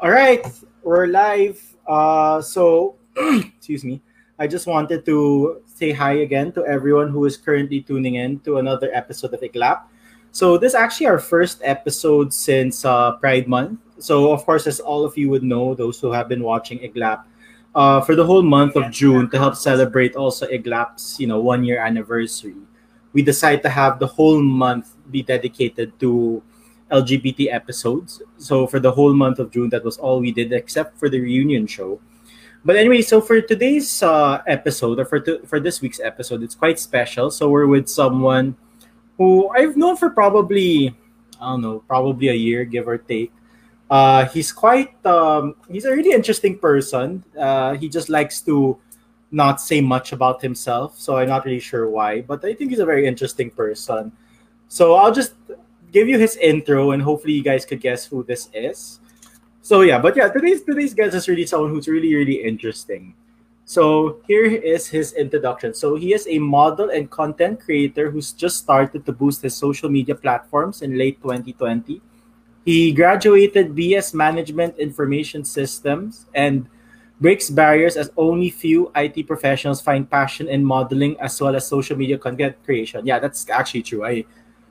All right, we're live. Uh, so, excuse me. I just wanted to say hi again to everyone who is currently tuning in to another episode of Iglap. So, this is actually our first episode since uh, Pride Month. So, of course, as all of you would know, those who have been watching Iglap, uh, for the whole month of June to help celebrate also Iglap's you know one year anniversary, we decided to have the whole month be dedicated to LGBT episodes. So for the whole month of June, that was all we did, except for the reunion show. But anyway, so for today's uh, episode, or for to, for this week's episode, it's quite special. So we're with someone who I've known for probably I don't know, probably a year, give or take. Uh, he's quite um, he's a really interesting person. Uh, he just likes to not say much about himself, so I'm not really sure why. But I think he's a very interesting person. So I'll just give you his intro, and hopefully you guys could guess who this is. So yeah, but yeah, today's today's guest is really someone who's really really interesting. So here is his introduction. So he is a model and content creator who's just started to boost his social media platforms in late 2020. He graduated BS Management Information Systems and breaks barriers as only few IT professionals find passion in modeling as well as social media content creation. Yeah, that's actually true. I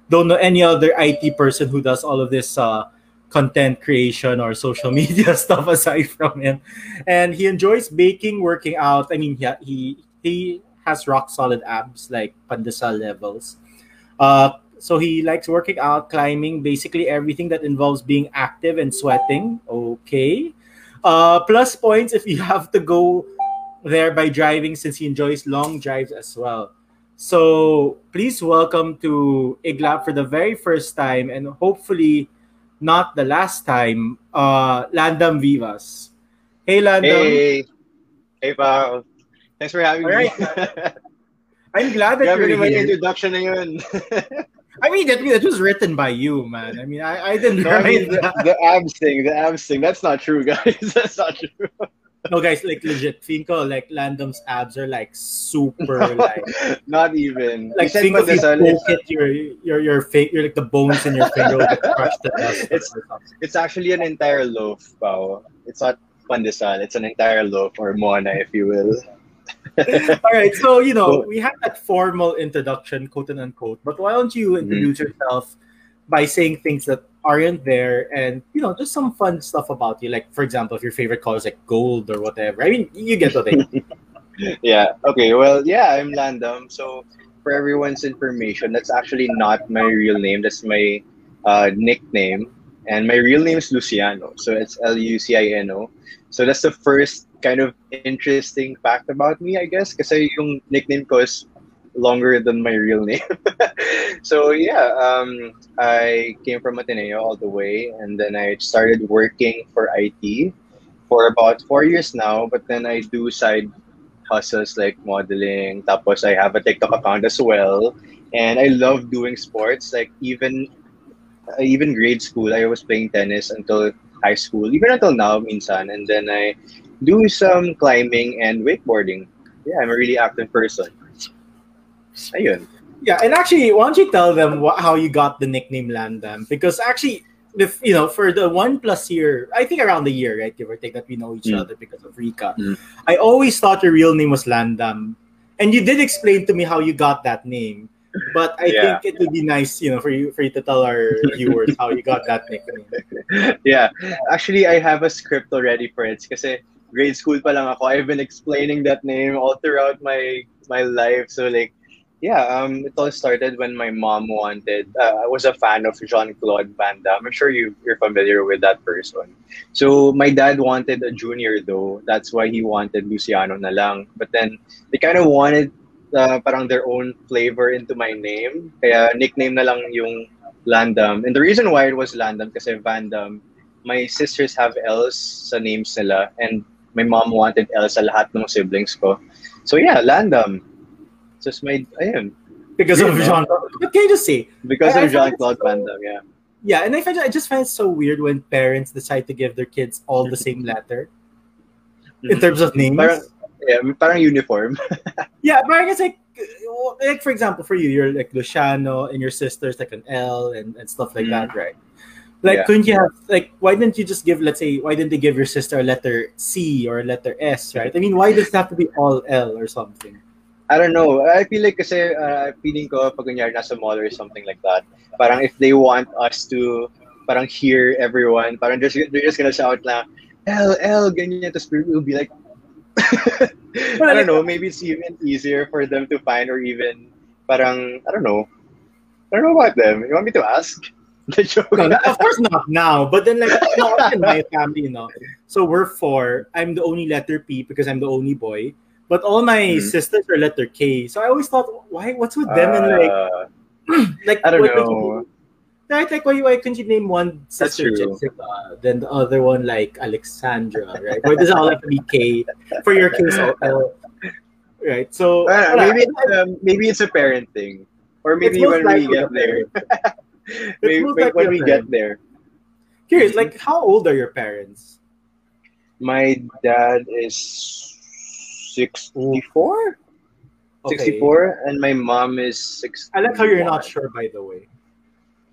don't know any other IT person who does all of this uh, content creation or social media stuff aside from him. And he enjoys baking, working out. I mean, he he, he has rock solid abs like pandesal levels. Uh, so he likes working out, climbing, basically everything that involves being active and sweating. Okay. Uh, plus points if you have to go there by driving since he enjoys long drives as well. So please welcome to Iglap for the very first time and hopefully not the last time, uh, Landam Vivas. Hey, Landam. Hey. Hey, Pao. Thanks for having me. I'm glad that Grabe you're naman here. introduction na yun. I mean, that, that was written by you, man. I mean, I, I didn't no, I mean, the, the abs thing, the abs thing, that's not true, guys. That's not true. No, guys, like legit. Finko, like Landam's abs are like super, like not even. like think of you poke your your your face, your like the bones in your finger will get crushed to dust. It's- It's actually an entire loaf, Pao. It's not pandesal. It's an entire loaf or monay, if you will. All right, so you know we had that formal introduction, quote and unquote. But why don't you Mm-hmm. introduce yourself by saying things that aren't there, and you know just some fun stuff about you. Like for example, if your favorite color is like gold or whatever. I mean, you get what I mean. yeah. Okay. Well, yeah, I'm Landam. So for everyone's information, that's actually not my real name. That's my uh, nickname, and my real name is Luciano. So it's L U C I N O. So that's the first kind of interesting fact about me, I guess, kasi yung nickname ko is longer than my real name. so yeah, um, I came from Ateneo all the way, and then I started working for IT for about four years now. But then I do side hustles like modeling. Tapos I have a TikTok account as well, and I love doing sports. Like even uh, even grade school, I was playing tennis until high school, even until now, minsan. And then I do some climbing and wakeboarding. Yeah, I'm a really active person. Ayun. Yeah, and actually, why don't you tell them wh- how you got the nickname Landam? Because actually, if you know, for the one plus year, I think around the year, right, give or take, that we know each Mm. other because of Rika, Mm. I always thought your real name was Landam, and you did explain to me how you got that name. But I Yeah. think it would be nice, you know, for you for you to tell our viewers how you got that nickname. yeah. Actually, I have a script already for it. Kasi grade school pa lang ako. I've been explaining that name all throughout my my life. So like, yeah, um, it all started when my mom wanted. Uh, I was a fan of Jean Claude Van Damme. I'm sure you you're familiar with that person. So my dad wanted a junior though. That's why he wanted Luciano na lang. But then they kind of wanted uh, parang their own flavor into my name. Kaya nickname na lang yung Landam. And the reason why it was Landam kasi Van Damme, my sisters have L's sa names nila and my mom wanted L sa lahat ng siblings ko. So yeah, Landam. Just my, ayun, Because of Yeah. Jean. What can you just say? because I- I of find it Jean-Claude so- Van Damme, yeah. Yeah, and I find I just find it so weird when parents decide to give their kids all the same letter in Mhm. terms of names. Parang, yeah, parang uniform. Yeah, but I guess like, like for example, for you, you're like Luciano, and your sister's like an L and, and stuff like Mm. that, right? Like, Yeah. couldn't you have like? Why didn't you just give? Let's say, why didn't they give your sister a letter C or a letter S? Right? I mean, why does it have to be all L or something? I don't know. I feel like kasi uh, feeling ko pag kunyari nasa mall or something like that, parang if they want us to parang hear everyone, parang just, they're just gonna shout lang, L, L, ganyan. Tapos we'll be like, I don't know, maybe it's even easier for them to find or even parang, I don't know. I don't know about them. You want me to ask? The joke. No, of course not now. But then, like, in my family, you know, so we're four. I'm the only letter P because I'm the only boy. But all my Mhm. sisters are letter K. So I always thought, why? What's with them? and like, Uh, like I don't know. Right, like why, why couldn't you name one sister. Jessica, then the other one like Alexandra, right? Why does it all have to be K? For your case, all L, right? So Uh, maybe it's, um, maybe it's a parent thing, or maybe when we get there. maybe, when we get there. curious, like how old are your parents? My dad is 64? Okay. 64 and my mom is 60. I like how you're not sure, by the way.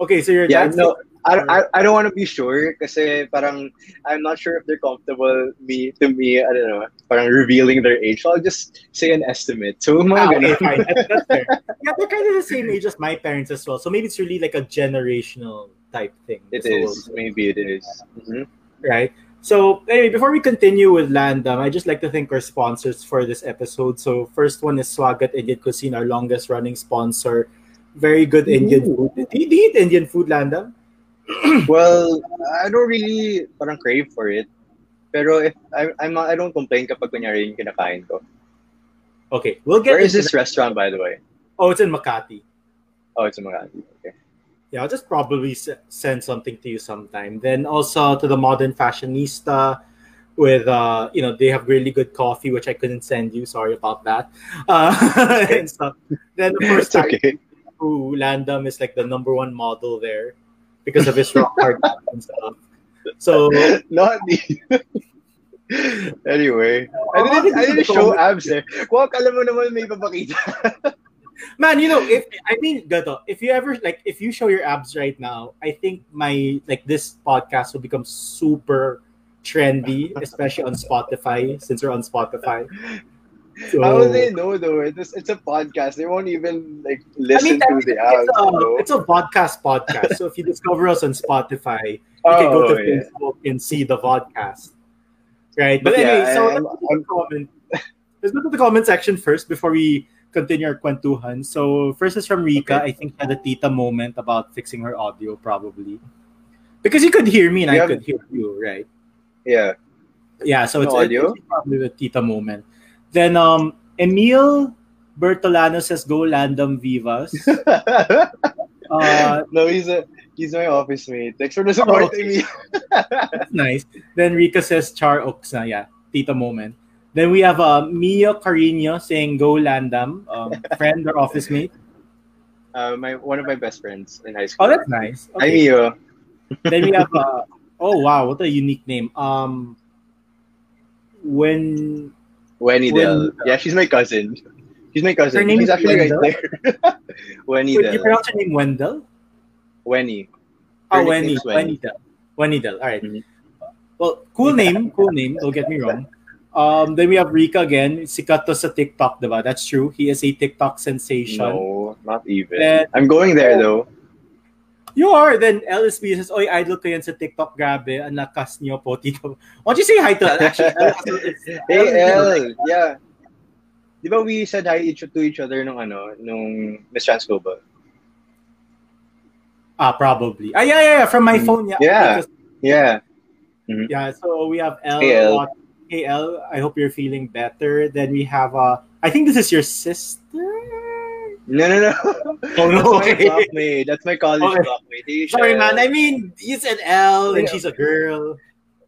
Okay, so your Yeah, no, I, I, I don't want to be sure kasi parang I'm not sure if they're comfortable me to me, I don't know, parang revealing their age. So I'll just say an estimate. So mga Ah, okay, fine. That's, that's fair. Yeah, they're kind of the same age as my parents as well. So maybe it's really like a generational type thing. It is. Maybe it is. Mhm. right? So anyway, before we continue with Landam, I just like to thank our sponsors for this episode. So first one is Swagat Indian Cuisine, our longest running sponsor. Very good Indian Ooh. food. Do you, do you eat Indian food, Landam? Well, I don't really parang crave for it. Pero if I I'm not, I don't complain kapag kunyari yung kinakain ko. Okay, we'll get Where is this that. restaurant by the way? Oh, it's in Makati. Oh, it's in Makati. Okay. Yeah, I'll just probably s- send something to you sometime. Then also to the Modern Fashionista with uh you know they have really good coffee which I couldn't send you sorry about that uh and stuff then of course okay. who Landam is like the number one model there because of his rock hard and stuff. So Not me. anyway, I Oh, didn't, I didn't show abs there. Kung alam mo naman may papakita. Man, you know, if I mean gato, if you ever like if you show your abs right now, I think my like this podcast will become super trendy, especially on Spotify, since we're on Spotify. So, How will they know though? It's, it's a podcast. They won't even like I listen mean, to the abs. it's a, it's a podcast podcast. So if you discover us on Spotify, you can go Oh, to yeah. Facebook and see the podcast. Right. But yeah, anyway, so I'm- let's, go to the comment. let's go to the comment section first before we continue our kwentuhan. So first is from Rika. I think had a tita moment about fixing her audio probably. Because you could hear me and I could hear you, right? Yeah. Yeah, so No it's, audio? it's probably a tita moment. Then um Emil Bertolano says go Landam Vivas. Uh no, he's a he's my office mate. Thanks for the support, Oh, okay. Amy. Nice. Then Rika says Char Oxna. Yeah, Tita moment. Then we have uh, Mia Carino saying Go Landam, um, friend or office mate. Uh, my one of my best friends in high school. Oh, that's nice. Hi, Mio. then we have uh, oh wow, what a unique name. Um, when Wenny Del. Yeah, she's my cousin. She's my cousin. Her name she's is actually Wendell? right there. Wenny wait, you pronounce her name Wendell? Wenny. Oh, Wenny, Wenny. Del. Wenny Del. All right. Mhm. Well, cool name, cool name. Don't get me wrong. Um, then we have Rika again. Sikat to sa TikTok, diba? That's true. He is a TikTok sensation. No, not even. Then- I'm going there though. You are. Then LSB says, Oy, idol ko yan sa TikTok. Grabe, ang lakas niyo po, tito. Why don't you say hi to Actually, Hey Elle is a- El, yeah. Di ba we said hi each to each other nung ano, nung Miss Trans Global? Ah, probably. Ah, yeah, yeah, yeah. From my Mm. phone, yeah. Yeah. Yeah. yeah, so we have L. Hey. Wat- Hey, L. I hope you're feeling better. Then we have, uh, I think this is your sister? No, no, no. Oh, no. That's my. That's my college Okay. blockmate. Sorry, man. I mean, you said L and Yeah. she's a girl.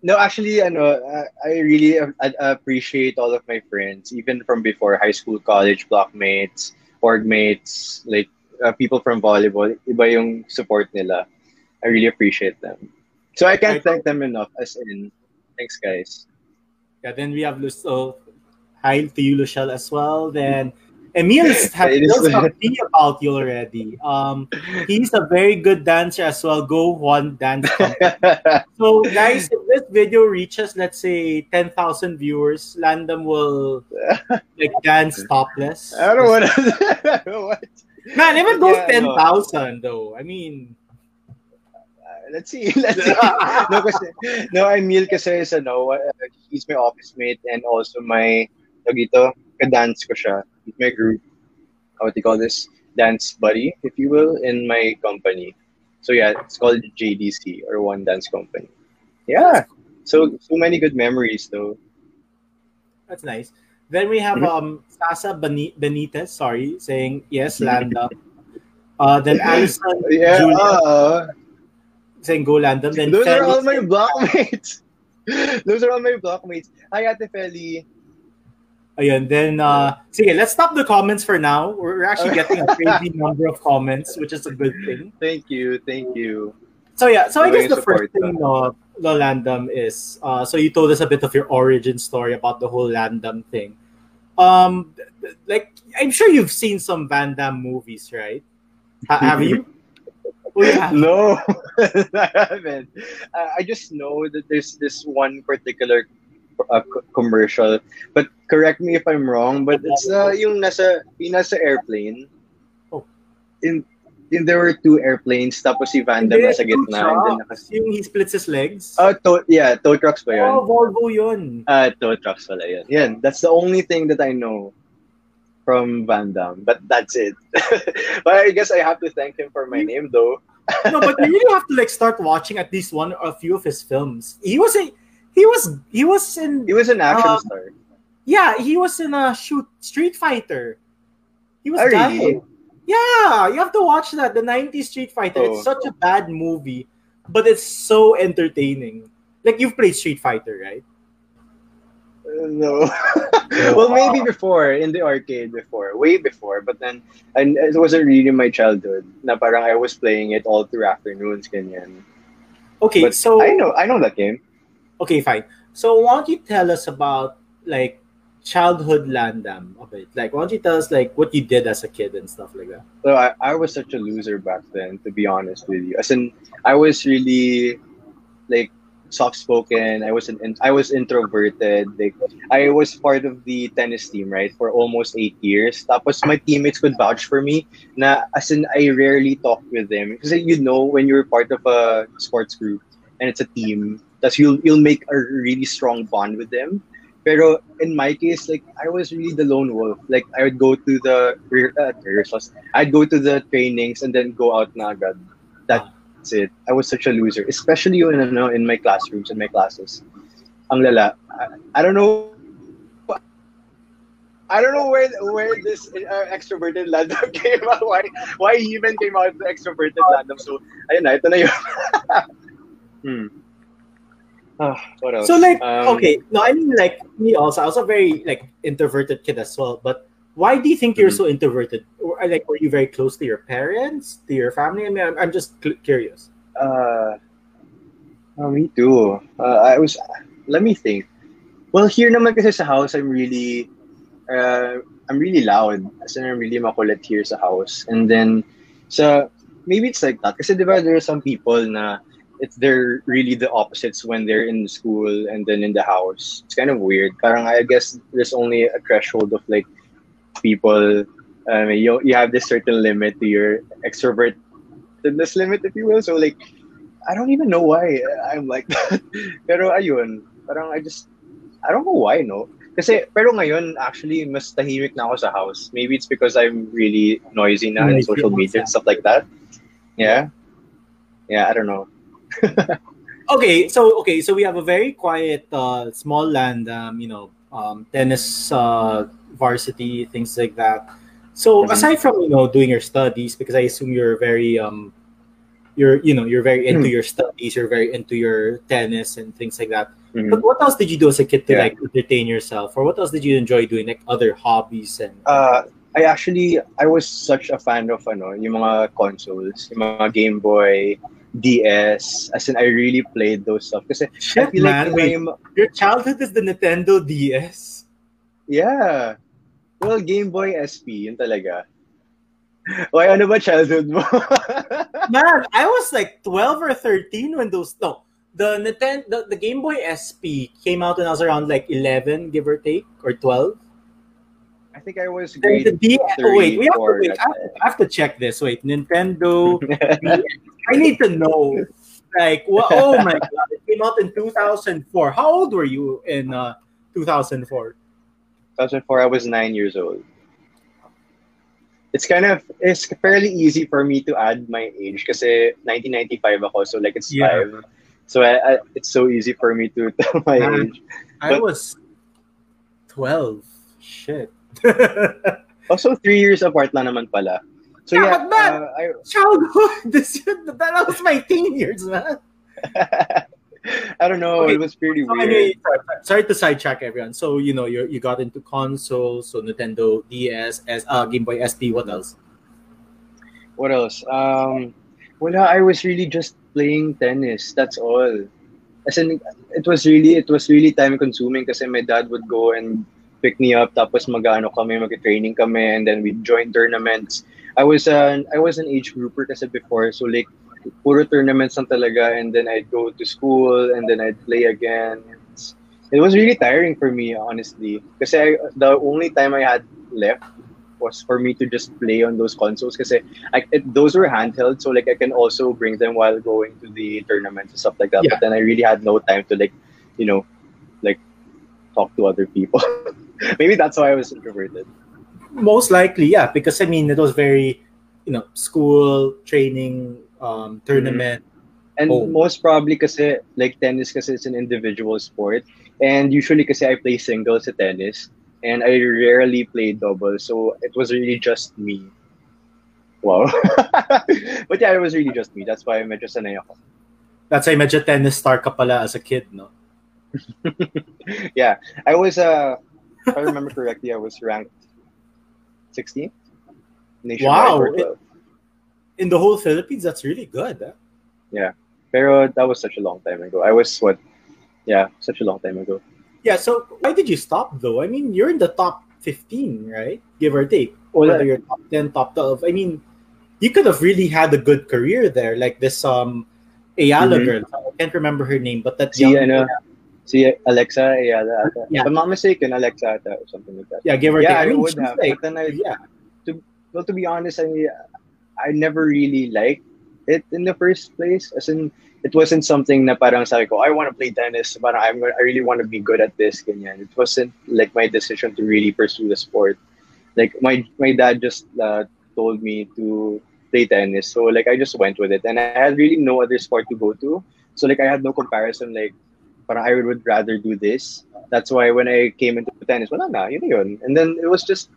No, actually, I know. I really appreciate all of my friends, even from before high school, college, blockmates, org mates, like uh, people from volleyball. Iba yung support nila. I really appreciate them. So I can't thank them enough. As in, thanks, guys. Yeah, then we have Lu- so hi to you, Luciel, as well. Then Emil's has spilled some tea about you already. Um, he's a very good dancer as well. Go one dance. So, guys, if this video reaches, let's say, 10,000 viewers, Landam will like dance topless. I don't want to. what? Man, if it goes Yeah, no. 10,000, though, I mean, Let's see. Let's see. no, kasi, no, Emil kasi is ano, uh, he's my office mate and also my, tawag dito, ka-dance ko siya. He's my group, what do you call this? Dance buddy, if you will, in my company. So yeah, it's called JDC or One Dance Company. Yeah. So so many good memories though. that's nice. Then we have Mhm. um Sasa Benitez, sorry, saying yes, Landa. Uh, then Alison Yeah. Uh, saying go Landam. Then those are Feli all my blockmates. those are all my blockmates. Hi, Ate Feli. Ayun, then, uh, sige, let's stop the comments for now. We're actually getting a crazy number of comments, which is a good thing. Thank you. Thank you. So yeah, so I guess the first thing, no, no Landam is, uh, so you told us a bit of your origin story about the whole Landam thing. Um, like, I'm sure you've seen some Van Damme movies, right? Have you? Have. No, I haven't. Uh, I just know that there's this one particular uh, commercial. But correct me if I'm wrong. But it's uh, yung nasa yung nasa airplane. Oh. In, in there were two airplanes. Tapos si Van Damme nasa gitna. And then nakas- Yung he splits his legs. Oh, to- yeah, tow trucks ba yun? oh, Volvo yun. Ah, tow trucks pala yun. Yan, that's the only thing that I know from Van Damme. But that's it. but I guess I have to thank him for my name though. No, but you really have to like start watching at least one or a few of his films. He was a, he was he was in He was an action Um, star. yeah he was in a shoot Street Fighter. He was Oh, really? Yeah, you have to watch that the '90s Street Fighter. Oh. It's such a bad movie, but it's so entertaining. Like you've played Street Fighter, right? No. well, maybe before in the arcade before, way before. But then, and it wasn't really my childhood. Na parang I was playing it all through afternoons, ganyan. Okay, But so I know, I know that game. okay, fine. So why don't you tell us about like childhood Landam a bit? Like, why don't you tell us like what you did as a kid and stuff like that? So I, I was such a loser back then, to be honest with you. As in, I was really like soft spoken. I was an in- I was introverted. Like I was part of the tennis team, right, for almost eight years. Tapos my teammates could vouch for me. Na as in, I rarely talk with them because you know when you're part of a sports group and it's a team, that's you'll you'll make a really strong bond with them. Pero in my case, like I was really the lone wolf. Like I would go to the uh, I'd go to the trainings and then go out na agad. That's it. I was such a loser, especially when ano, in my classrooms and my classes. Ang lala. I, I don't know. I don't know where where this uh, extroverted Landam came out. Why why he even came out the extroverted Landam? So ayun na, ito na yun. hmm. Ah, what else? So like Um, okay, no, I mean like me also. I was a very like introverted kid as well. But why do you think you're Mhm. so introverted? Or like were you very close to your parents, to your family? I mean, I'm, I'm just curious. Uh, oh, me too. Uh, I was. Let me think. Well, here naman kasi sa house, I'm really, uh, I'm really loud. As in, I'm really makulit here sa house. And then, so maybe it's like that. Kasi diba, there are some people na it's they're really the opposites when they're in school and then in the house. It's kind of weird. Parang I guess there's only a threshold of like people. Um, you you have this certain limit to your extrovertedness limit, if you will. So like, I don't even know why I'm like that. Pero ayun, parang I just, I don't know why, no? Kasi, pero ngayon, actually, mas tahimik na ako sa house. Maybe it's because I'm really noisy na in social media and stuff like that. Yeah. Yeah, I don't know. Okay, so okay, so we have a very quiet, uh, small land, um, you know, um, tennis uh, varsity, things like that. So Mhm. aside from you know doing your studies, because I assume you're very um, you're you know you're very into Hmm. your studies, you're very into your tennis and things like that. Mhm. But what else did you do as a kid to Yeah. like entertain yourself, or what else did you enjoy doing, like other hobbies and? Uh, I actually, I was such a fan of ano, yung mga consoles, yung mga Game Boy, DS. As in, I really played those stuff. Kasi I Shit, feel man! like Wait, yung- your childhood is the Nintendo DS. Yeah. Well, Game Boy SP, yun talaga. Why, ano ba childhood mo? Man, I was like 12 or 13 when those, no, the Nintendo, the, the Game Boy SP came out when I was around like 11, give or take, or 12. I think I was And grade the D- oh, wait, we have to, wait, I have to, I have to check this. Wait, Nintendo. I need to know. Like, oh my god, it came out in 2004. How old were you in uh, 2004? 2004, I was nine years old. It's kind of, it's fairly easy for me to add my age because 1995 ako, so like it's Yeah. five. So I, I, it's so easy for me to tell my age. I But- was 12. Shit. Also, three years apart lang naman pala. So Yeah, yeah, man- uh, I, Childhood. This, that was my teen years, man. I don't know. Okay, It was pretty So weird. anyway, sorry, to sidetrack everyone. So you know you you got into consoles, so Nintendo DS, as uh, Game Boy SP. What else? What else? Um, wala, I was really just playing tennis. That's all. As in, it was really, it was really time consuming kasi my dad would go and pick me up tapos mag-ano kami, mag-training kami and then we'd join tournaments. I was an, I was an age grouper kasi before so like puro tournaments lang talaga and then I'd go to school and then I'd play again. It's, it was really tiring for me honestly. Kasi I, the only time I had left was for me to just play on those consoles. It, those were handheld so like I can also bring them while going to the tournaments and stuff like that. Yeah. but then I really had no time to like you know like talk to other people. Maybe that's why I was introverted. Most likely, yeah, because I mean it was very, you know, school training, um, tournament. and most probably kasi like tennis kasi it's an individual sport. And usually kasi I play singles at tennis. And I rarely play doubles so it was really just me. Wow. But yeah it was really just me. That's why medyo sanay ako. That's why medyo tennis star ka pala as a kid, no? yeah, I was uh if I remember correctly, I was ranked 16th nationwide. Wow. 12. In the whole Philippines, that's really good. huh? Yeah. Pero that was such a long time ago. I was what? Yeah, such a long time ago. Yeah. So why did you stop though? I mean, you're in the top 15, right? Give or take. Well, Whether you're top 10, top 12. I mean, you could have really had a good career there. Like this um Eala Mhm. girl. I can't remember her name, but that's young ano, si Alexa Eala. Yeah. If I'm not mistaken, Alexa or something like that. yeah, give or Yeah, take. I mean, would have. like- But then I, yeah. To, well, to be honest, I I never really liked it in the first place. As in, it wasn't something na parang sabi ko, I want to play tennis. Parang I'm, I really want to be good at this. Ganyan. It wasn't like my decision to really pursue the sport. Like my my dad just uh, told me to play tennis, so like I just went with it, and I had really no other sport to go to. So like I had no comparison. Like, parang I would rather do this. That's why when I came into tennis, wala na, yun yun. And then it was just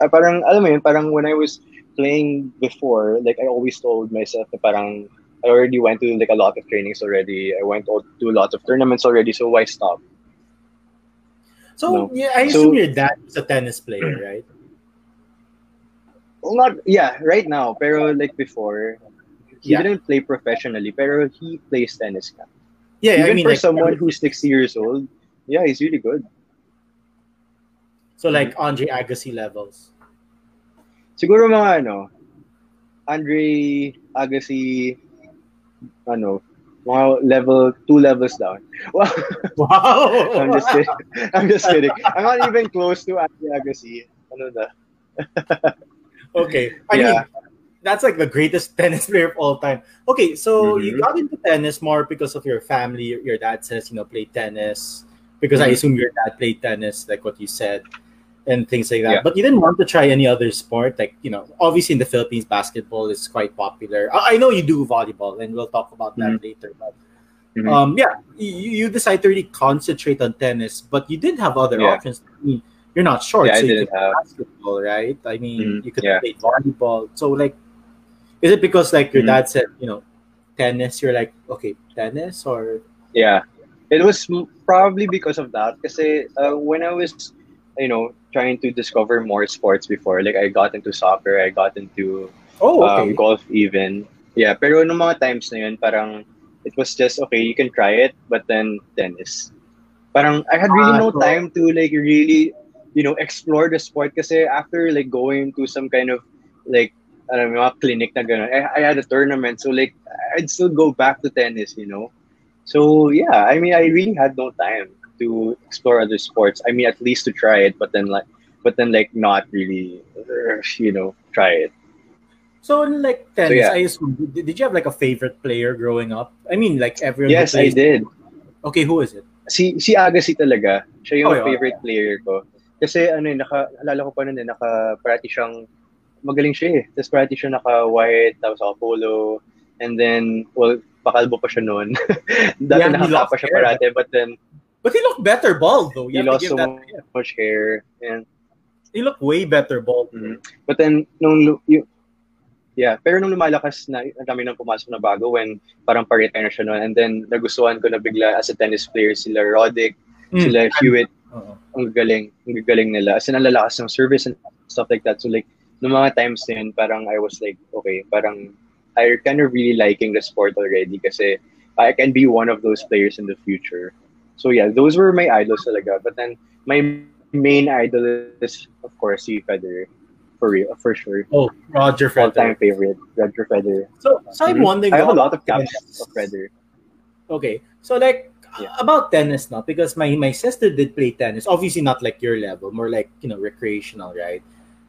ah, parang alam mo yun, parang when I was playing before, like I always told myself na parang I already went to like a lot of trainings already. I went to a lot of tournaments already, so why stop? So No. yeah, I So- assume your dad was a tennis player, right? Well, not yeah, right now, pero like before, he Yeah. didn't play professionally, pero he plays tennis. Yeah, Even I mean, for like, someone who's 60 years old, yeah, he's really good. so like mm-hmm. Andre Agassi levels. Siguro mga ano, Andre Agassi, ano, mga level, two levels down. Wow. Wow. I'm just kidding. I'm just kidding. I'm not even close to Andre Agassi. Ano na? okay. I Yeah. mean, that's like the greatest tennis player of all time. Okay, so you Mhm. got into tennis more because of your family. Your, dad says, you know, play tennis. Because I Mhm. assume your dad played tennis, like what you said, and things like that. Yeah. But you didn't want to try any other sport. Like, you know, obviously in the Philippines, basketball is quite popular. I, I know you do volleyball, and we'll talk about that later. But Mhm. um, yeah, you, you decided to really concentrate on tennis, but you didn't have other Yeah. options. I mean, you're not short, Yeah, I so you could have. play basketball, right? I mean, Mhm, you could play volleyball. So, like, is it because like your Mhm. dad said, you know, tennis? You're like, okay, tennis, or Yeah. It was probably because of that. Because uh, when I was, you know, trying to discover more sports before, like I got into soccer, I got into oh, um, golf even. Yeah, pero nung mga times na yun, parang it was just, okay, you can try it, but then tennis. Parang I had really Ah, no time to like really you know, explore the sport kasi after like going to some kind of like alam mo, clinic na gano'n, I, I had a tournament. So like, I'd still go back to tennis, you know? So yeah, I mean, I really had no time to explore other sports. I mean, at least to try it, but then like, but then like not really, you know, try it. So like tennis, yeah. I assume, did, you have like a favorite player growing up? I mean, like everyone. Yes, I did. Okay, who is it? Si si Agassi talaga. Siya yung Oh, yeah. favorite player ko. Kasi ano eh, naka, alala ko pa nun eh, naka-parati siyang, magaling siya eh. Tapos parati siya naka-white, tapos naka-polo, and then, well, pakalbo pa siya noon. Dati Yeah, he nakaka pa siya hair. parati, but then, But he looked better bald though. he You have lost so much hair. And, He looked way better bald. Mhm. But then, nung, yung, yeah, pero nung lumalakas na, ang dami nang pumasok na bago when parang pa-retire na siya noon. And then, nagustuhan ko na bigla as a tennis player sila Roddick, Mm. sila Hewitt, Oo. ang galing, ang galing nila. As in, ang lalakas ng service and stuff like that. So like, nung mga times na yun, parang I was like, okay, parang I kind of really liking the sport already kasi I can be one of those players in the future. So yeah, those were my idols talaga. But then, my main idol is, of course, si Federer. For real, for sure. Oh, Roger All-time favorite, Roger Federer. So, so I'm Mhm. wondering. I have a lot of caps tennis. of Federer. Okay, so like Yeah. about tennis now, because my my sister did play tennis. Obviously, not like your level, more like you know recreational, right?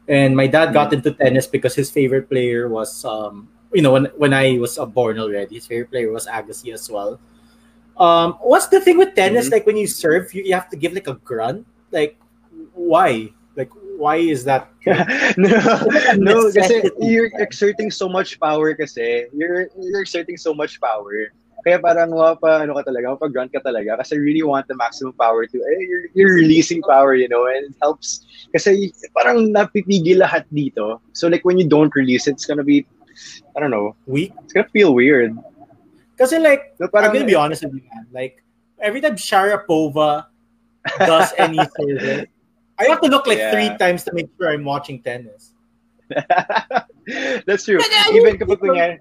And my dad got into tennis because his favorite player was um you know when when I was born already, his favorite player was Agassi as well. Um, what's the thing with tennis? Mhm. Like when you serve, you, you have to give like a grunt. Like why? Like why is that? no, no, kasi you're exerting so much power kasi. You're, you're exerting so much power. Kaya parang mapa, ano ka talaga, mapag-grunt ka talaga kasi really want the maximum power to, eh, you're, you're releasing power, you know, and it helps. Kasi parang napipigil lahat dito. So like when you don't release it, it's gonna be, I don't know, Weak? it's gonna feel weird. Because like So I'm gonna be honest with you, man. Like every time Sharapova does any service, I have to look like Yeah. three times to make sure I'm watching tennis. That's true. But, uh, Even you- kapag kunyari,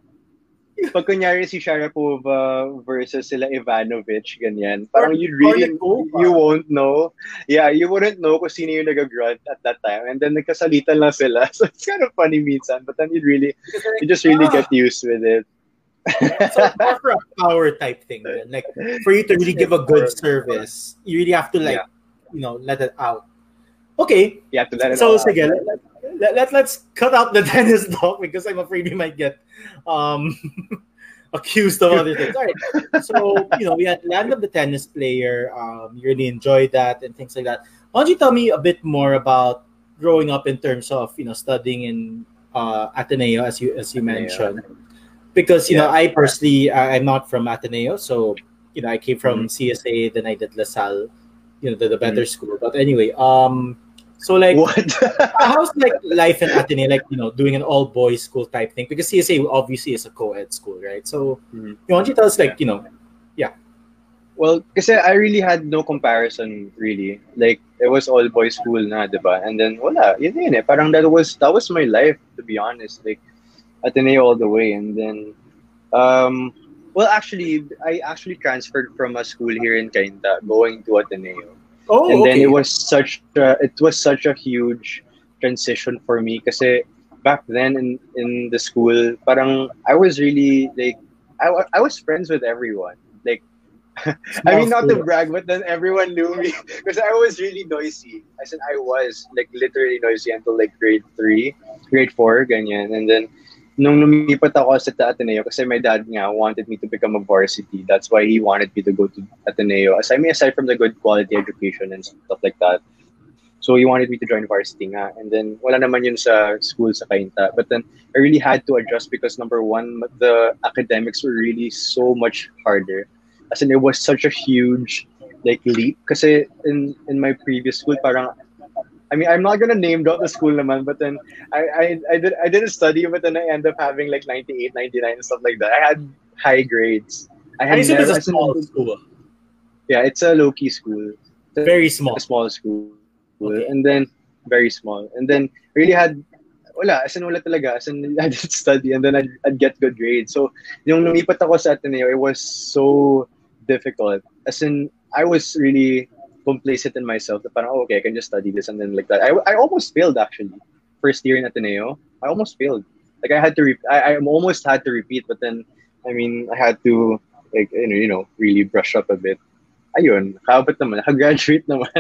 pag kunyari si Sharapova versus sila Ivanovic, ganyan, parang you really, you won't know. Yeah, you wouldn't know kung sino yung nag-grunt at that time. And then nagkasalitan lang sila. So it's kind of funny minsan. But then you really, you just really get used with it. So more for a power type thing. Then. Like for you to really give a good service, you really have to like you know let it out. Okay, You have to let it so all sige, out. let, let, let, let's cut out the tennis talk because I'm afraid we might get um accused of other things. All right. So, you know, we had Land of the Tennis Player. Um, you really enjoyed that and things like that. Why don't you tell me a bit more about growing up in terms of, you know, studying in uh, Ateneo, as you as you Ateneo. mentioned? Because, you know, I personally, I'm not from Ateneo. So, you know, I came from Mm-hmm. CSA, then I did LaSalle, you know, the, the better school. But anyway, um, so like, What? how's like life in Ateneo, like you know, doing an all boys school type thing? Because CSA obviously is a co-ed school, right? So, Mhm. you want you tell us like you know, yeah. Well, kasi I really had no comparison really. Like it was all boys school na, 'di ba? And then wala, yun yun eh. Parang that was that was my life to be honest. Like Ateneo all the way and then um well actually I actually transferred from a school here in Cainta going to Ateneo. oh, and then okay. it was such a, it was such a huge transition for me because back then in in the school parang I was really like I, I was friends with everyone like I mean not to brag but then everyone knew me because I was really noisy I said I was like literally noisy until like grade 3 grade 4 ganyan and then nung lumipat ako sa Ateneo kasi my dad nga wanted me to become a varsity. That's why he wanted me to go to Ateneo. Aside, I mean, aside from the good quality education and stuff like that. So he wanted me to join varsity nga. And then wala naman yun sa school sa Cainta but then I really had to adjust because number one the academics were really so much harder. As in it was such a huge like leap. Kasi in in my previous school parang I mean I'm not gonna name drop the school naman but then I I I did I didn't study but then I ended up having like 98 99 and stuff like that. I had high grades. I had assume it's a never- small school, yeah it's a low key school. Very small. a small school. Okay. and then very small. And then really had wala as in wala talaga as in I didn't study and then I'd, I'd get good grades. So yung lumipat ako sa Ateneo it was so difficult. As in I was really complacent in myself that parang, oh, okay, I can just study this and then like that. I, I almost failed actually. First year in Ateneo, I almost failed. Like I had to, re- I, I almost had to repeat, but then, I mean, I had to, like, you know, you know really brush up a bit. Ayun, kabit naman, graduate naman.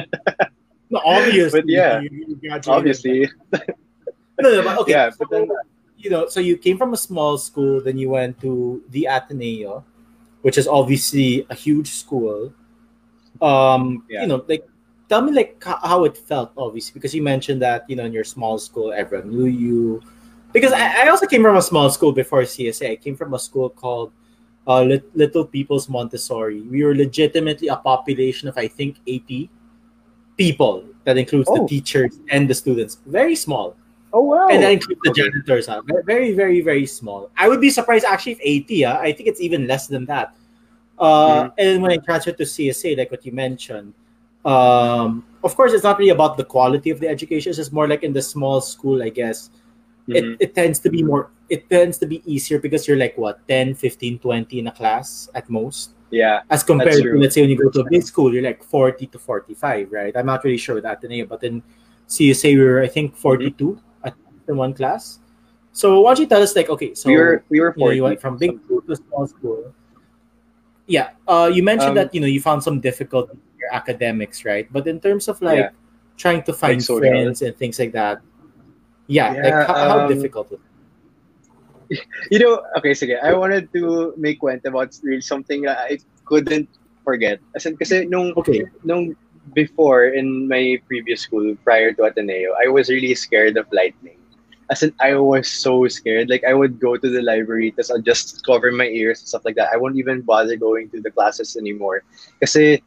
no, obviously. But yeah, you, you obviously. no, no, but okay. Yeah, so, but then, you know, so you came from a small school, then you went to the Ateneo, which is obviously a huge school. Um, Yeah. you know, like tell me like how it felt, obviously, because you mentioned that you know in your small school everyone knew you. Because I, I also came from a small school before CSA. I came from a school called uh, Lit- Little People's Montessori. We were legitimately a population of I think eighty people. That includes the Oh. teachers and the students. Very small oh wow. and that includes the janitors. Huh? Very, very, very small. I would be surprised actually if 80. Huh? I think it's even less than that. Uh, Mhm. And then when I transferred to CSA, like what you mentioned, um, of course, it's not really about the quality of the education. It's just more like in the small school, I guess. Mhm. It, it tends to be more, it tends to be easier because you're like what, 10, 15, 20 in a class at most. Yeah. As compared to, let's say, when you go to a big school, you're like 40 to 45, right? I'm not really sure with Ateneo, but in CSA, we were, I think, 42 at in one class. So why don't you tell us, like, okay, so we were we were you, know, 40. you went from big school to small school. Yeah, uh, you mentioned Um, that you know you found some difficulty in your academics, right? But in terms of like Yeah. trying to find social. friends and things like that, yeah, Yeah, how, how um, difficult? Was it? You know, okay, sige. I wanted to make went about really something that I couldn't forget. As in, kasi nung, Okay, nung before in my previous school, prior to Ateneo, I was really scared of lightning. As in, I was so scared. Like, I would go to the library, tapos I'll just cover my ears and stuff like that. I won't even bother going to the classes anymore. Kasi,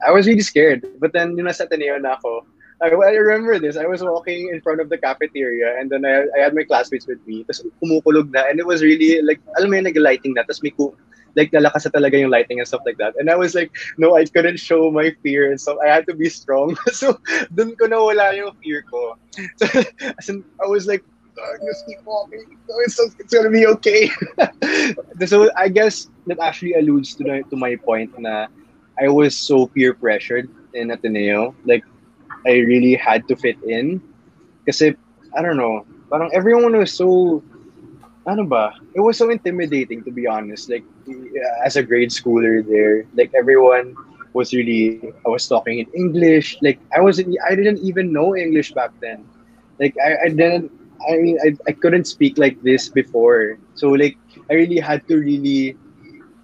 I was really scared. But then, yung nasa Ateneo na ako, I, I remember this. I was walking in front of the cafeteria and then I, I had my classmates with me. Tapos kumukulog na and it was really like, alam mo yung nag-lighting na. Tapos may ku- like nalakas na talaga yung lighting and stuff like that. And I was like, no, I couldn't show my fear and stuff. I had to be strong. so dun ko nawala yung fear ko. So, as in, I was like, "Ah, just keep walking. No, it's, it's gonna be okay. so I guess that actually alludes to, the, to my point na I was so peer pressured in Ateneo. Like, I really had to fit in. Kasi, I don't know, parang everyone was so, ano ba, it was so intimidating to be honest. Like, as a grade schooler there, like everyone was really, I was talking in English. Like, I wasn't, I didn't even know English back then. Like, I, I didn't, I mean, I, I couldn't speak like this before. So, like, I really had to really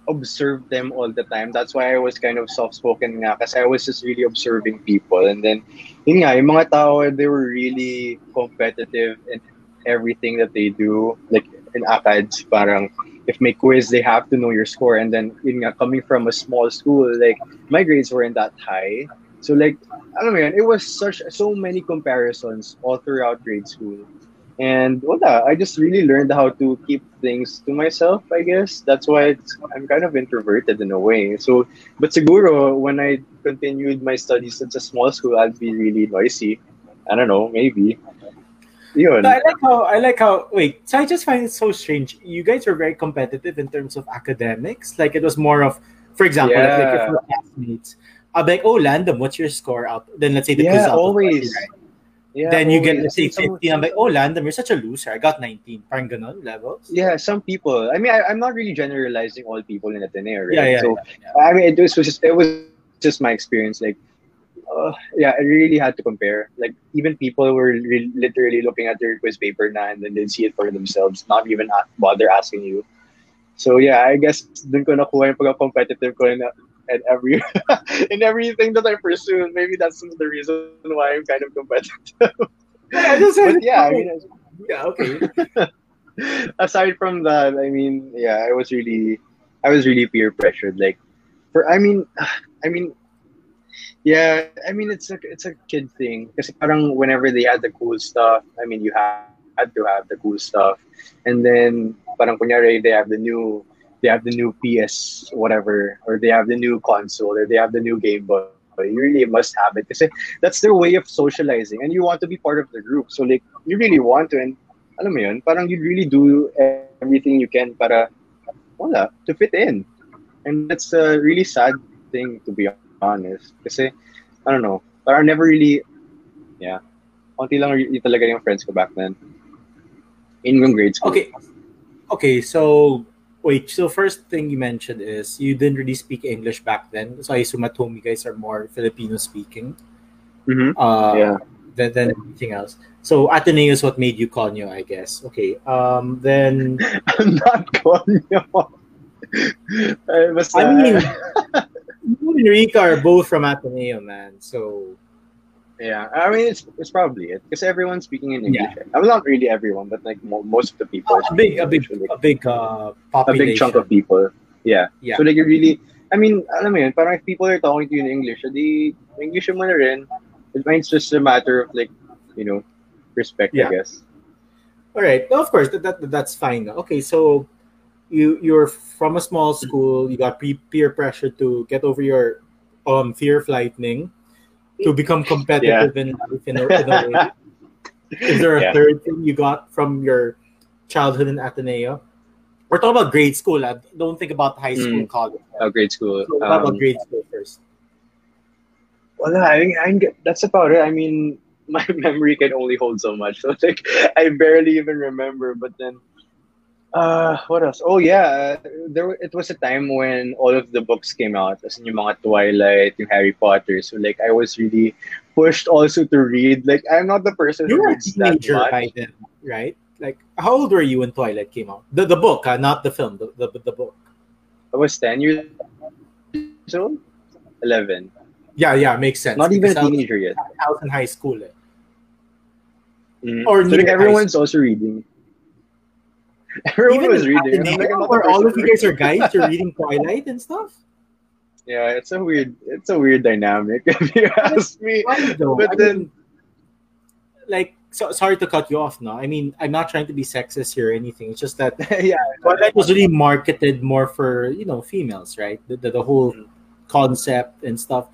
observe them all the time. That's why I was kind of soft-spoken nga I was just really observing people. And then, yun nga, yung mga tao, they were really competitive in everything that they do. Like, in ACADS, parang, if may quiz, they have to know your score. And then, yun nga, coming from a small school, like, my grades weren't that high. So, like, alam mo yun, it was such, so many comparisons all throughout grade school. And wala, I just really learned how to keep things to myself, I guess. That's why it's, I'm kind of introverted in a way. So, but siguro, when I continued my studies at a small school, I'd be really noisy. I don't know, maybe. Yun. I like how I like how wait. So I just find it so strange. You guys were very competitive in terms of academics. Like it was more of, for example, like, like Yeah. your classmates. I'll be like, oh, Landam, what's your score out? Then let's say the Yeah, always. 20, right? Yeah, then you get let's say Some- 15. I'm like, oh, Landam, you're such a loser. I got 19. Parang ganon levels. Yeah, some people. I mean, I, I'm not really generalizing all people in Ateneo, right? yeah, yeah. so, yeah, yeah. I mean, it was just it was just my experience. Like, uh, yeah, I really had to compare. Like, even people were re- literally looking at their quiz paper now and then they'd see it for themselves, not even bother asking you. So yeah, I guess dun ko nakuha yung pagka-competitive ko in, in every in everything that I pursue. Maybe that's the reason why I'm kind of competitive. Yeah, I just but yeah, I mean, yeah, okay. aside from that, I mean, yeah, I was really, I was really peer pressured. Like, for I mean, I mean, yeah, I mean, it's a it's a kid thing. Because parang whenever they had the cool stuff, I mean, you have had to have the cool stuff, and then parang kunyari they have the new, they have the new PS whatever, or they have the new console, or they have the new Game Boy. You really must have it because that's their way of socializing, and you want to be part of the group. So like, you really want to, and alam mo yun, parang you really do everything you can para wala, to fit in. And that's a really sad thing to be honest. Kasi I don't know. But I never really, yeah. Konti lang y- talaga yung friends ko back then. In grade school. Okay. Okay, so wait, so first thing you mentioned is you didn't really speak English back then. So I assume at home you guys are more Filipino speaking. Mhm. Uh Yeah. than, than anything else. So Ateneo is what made you Konyo, I guess. Okay. Um then I'm not konyo. Ay, basta, I mean you and Rika are both from Ateneo, man. So yeah. I mean, it's it's probably it because everyone's speaking in English. Yeah. I'm not really everyone, but like mo- most of the people. a big a big a big uh population. a big chunk of people. Yeah. Yeah. So like you really, I mean, alam mo yun, parang if people are talking to you in English, di English mo na rin. It might just a matter of like, you know, respect, Yeah. I guess. All right. Of course, that, that that's fine. Okay, so you you're from a small school. You got peer pressure to get over your um fear of lightning, to become competitive in life in a, in a way. Is there a Yeah. third thing you got from your childhood in Ateneo? We're talking about grade school. lad. Don't think about high school, Mm. college. Oh, grade school. So talk about Um, grade school first. Well, I, I get, that's about it. I mean, my memory can only hold so much. So like, I barely even remember. But then, uh, what else? Oh yeah, there it was a time when all of the books came out. As in yung mga Twilight, yung Harry Potter. So like, I was really pushed also to read. Like, I'm not the person You who were a reads that teenager much. by then, right? Like, how old were you when Twilight came out? The the book, uh, not the film. The the, the book. I was ten years old, eleven. Yeah, yeah, makes sense. Not even a I was- teenager yet. I was in high school. Eh. Mm. Or so like everyone's also reading. Everyone was reading. and I'm Ateneo, like, I'm not the where all of you guys are guys, you're reading Twilight and stuff. Yeah, it's a weird, it's a weird dynamic if you ask me. Though? But I then- mean, like, so, sorry to cut you off. No, I mean, I'm not trying to be sexist here or anything. It's just that yeah, Twilight was really marketed more for you know females, right? The the, the whole Mhm. concept and stuff.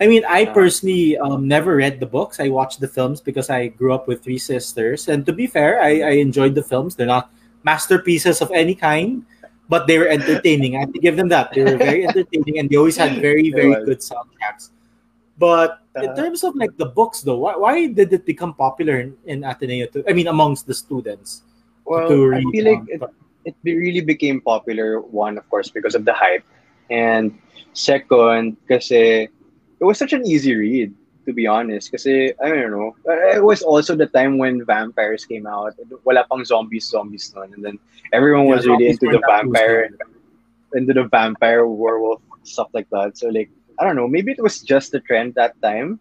I mean, I personally um, never read the books. I watched the films because I grew up with three sisters, and to be fair, I, I enjoyed the films. They're not masterpieces of any kind, but they were entertaining. I have to give them that. They were very entertaining, and they always had very very good soundtracks. But in Uh, terms of like the books, though, why, why did it become popular in, in Ateneo? To, I mean, amongst the students well, to I feel like it, it really became popular. One, of course, because of the hype, and second, kasi it was such an easy read. To be honest, kasi I don't know, it was also the time when vampires came out. Wala pang zombies, zombies nun, and then everyone was Yeah, really into the vampire, into the vampire werewolf stuff like that. So like I don't know, maybe it was just the trend that time.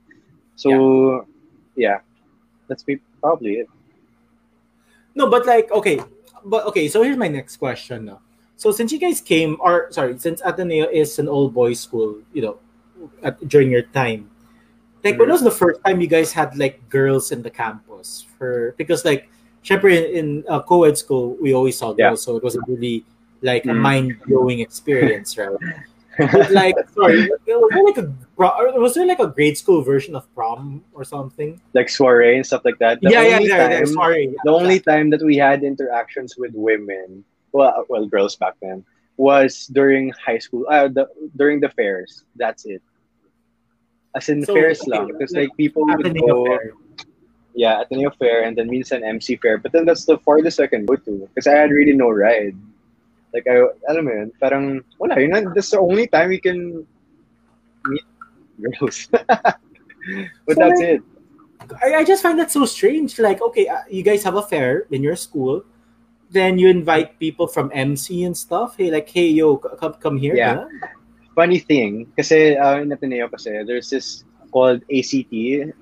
So yeah, that's probably it. No, but like okay, but okay. So here's my next question. Now, so since you guys came, or sorry, since Ateneo is an all boys school, you know, at, during your time, like when Mhm. was the first time you guys had like girls in the campus? For because like, syempre in, in uh, co-ed school we always saw Yeah. girls, so it wasn't really like a Mhm. mind blowing experience, right? but like, sorry, was there like a was there like a grade school version of prom or something? Like soiree and stuff like that. The yeah, yeah, yeah, yeah. time- Sorry, the only time that we had interactions with women, well, well, girls back then, was during high school. Uh, the, during the fairs. That's it. As in So, fairs okay, lang. Because like, people would go, Fair. yeah, Ateneo Fair and then minsan MC Fair. But then that's the farthest I can go to. Because I had really no ride. Like, I, alam mo yun, parang, wala, yun, na- that's the only time we can meet girls. but So, that's like, it. I, I just find that so strange. Like, okay, uh, you guys have a fair in your school, then you invite people from MC and stuff. Hey, like, hey, yo, c- come come here. Yeah. Funny thing, kasi uh, in Ateneo kasi, there's this called ACT.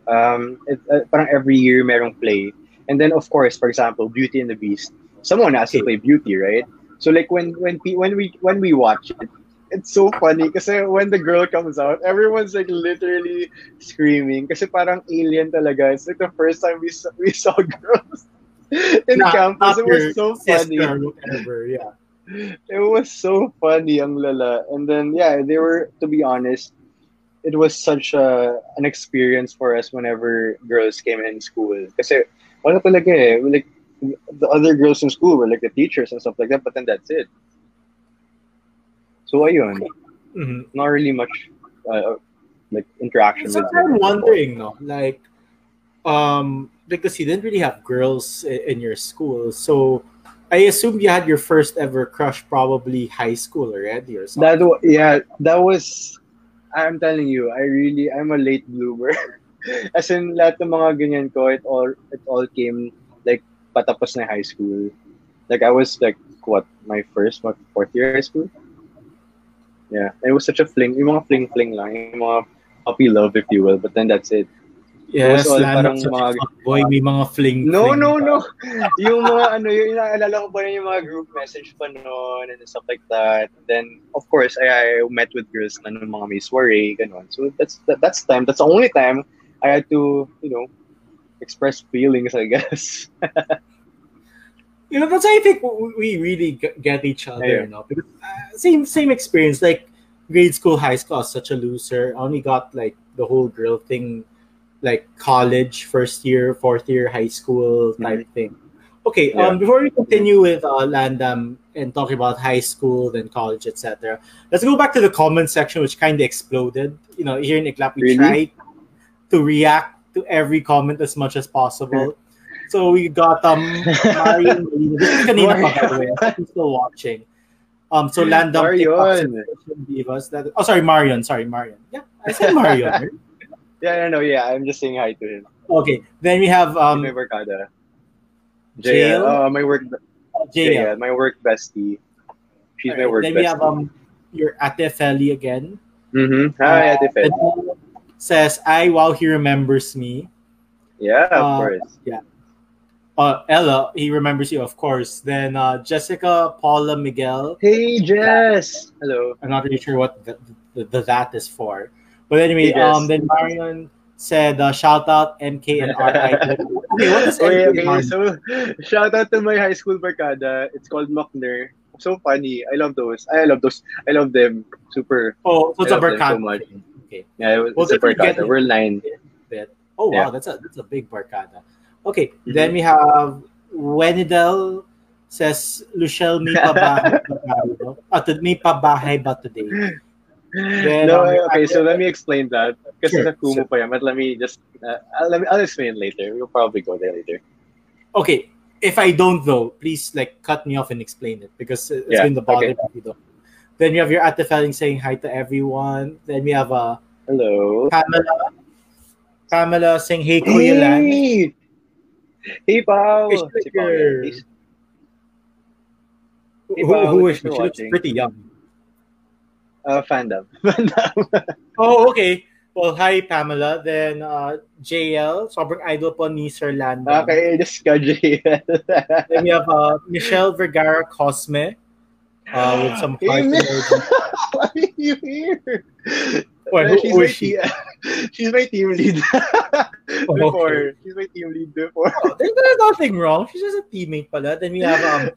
Um, it, uh, parang every year merong play. And then, of course, for example, Beauty and the Beast. Someone has to play Beauty, right? So like when when when we when we watch it, it's so funny kasi when the girl comes out, everyone's like literally screaming kasi parang alien talaga. It's like the first time we saw, we saw girls in Not- campus. It was so funny whatever. Yeah. it was so funny Young lala. And then yeah they were to be honest it was such a an experience for us whenever girls came in school. Kasi wala talaga eh. Like the other girls in school were like the teachers and stuff like that but then that's it. So ayun. Mhm. not really much uh, like interaction with Sometimes I'm wondering, no, like, um, because you didn't really have girls in your school, so I assume you had your first ever crush probably high school already or something. That wa- yeah, that was. I'm telling you, I really I'm a late bloomer. As in lahat ng mga ganyan ko, it all it all came like patapos na high school. Like I was like what my first my fourth year high school. Yeah, it was such a fling, yung mga fling fling lang, yung mga puppy love if you will, but then that's it. Yes, all parang mga- fuckboy, may mga fling. No, fling no, pa. no. yung mga ano, yung inaalala ko pa rin yung mga group message pa noon and stuff like that. Then, of course, I, I met with girls na nung mga may soiree, ganun. So, that's that, that's time. That's the only time I had to, you know, express feelings, I guess. you know that's why I think we we really get each other. Yeah. You know, because uh, same same experience. Like grade school, high school, I was such a loser. I only got like the whole girl thing, like college, first year, fourth year, high school type thing. Okay, Yeah. um, before we continue with uh, Landam and talking about high school, then college, etc., let's go back to the comment section, which kind of exploded. You know, here in Iglap, we Really? tried to react to every comment as much as possible. So we got um Marion Molina. This is kanina pa, by the way. I'm still watching. Um, so Landam Marion. Divas. That, oh, sorry, Marion. Sorry, Marion. Yeah, I said Marion. Right? Yeah, no, no, yeah. I'm just saying hi to him. okay, then we have um my barkada. Jail? Jail. Oh, my work. JL. Yeah, my work bestie. She's my Alright, work then bestie. we have um your Ate Feli again. mm-hmm. Hi, Uh, Ate and Says, I while he remembers me. Yeah, of uh, course. Yeah. Uh, Eala, he remembers you, of course. Then uh, Jessica, Paula, Miguel. Hey, Jess. Hello. I'm not really sure what the, the, the that is for. But anyway, um, then Marion said, uh, shout out MK and RI. okay, what is Okay, MK? okay, so shout out to my high school barkada. It's called Mockner. So funny. I love those. I love those. I love them. Super. oh, so it's I a them so much. Okay. Yeah, it was, Well, it's a barkada. We're nine. Oh wow, Yeah. that's a that's a big barkada. Okay, Mhm. then we have Wenidel says Luciel may pabahay ba tayo? To- may pabahay ba today? Then, no, um, okay, so let me explain that. Because Sure, sa Kumu pa yan, but let me just, uh, I'll, let me, I'll explain later. We'll probably go there later. Okay, if I don't though, please like cut me off and explain it because it's Yeah, been the bother okay. if you don't. Then we have your Ate Felling saying hi to everyone. Then we have uh, Hello. Pamela. Pamela saying hey Kuya. Hey! Hey, Pao! Is she Si Pao yan. your- He's- Who, Hey, who, who is she? She looks pretty young. Uh, fandom. Fandom. Oh, okay. Well, hi Pamela. Then uh, JL, sobrang idol po ni Sir Landam. okay, just ka, JL. Then we have uh, Michelle Vergara Cosme uh, with some Hey, Why are you here? Wait, who- she's, who my she? te- she's my team lead. before. She's my team lead before. Oh, there's, there's nothing wrong. She's just a teammate pala. Then we have um,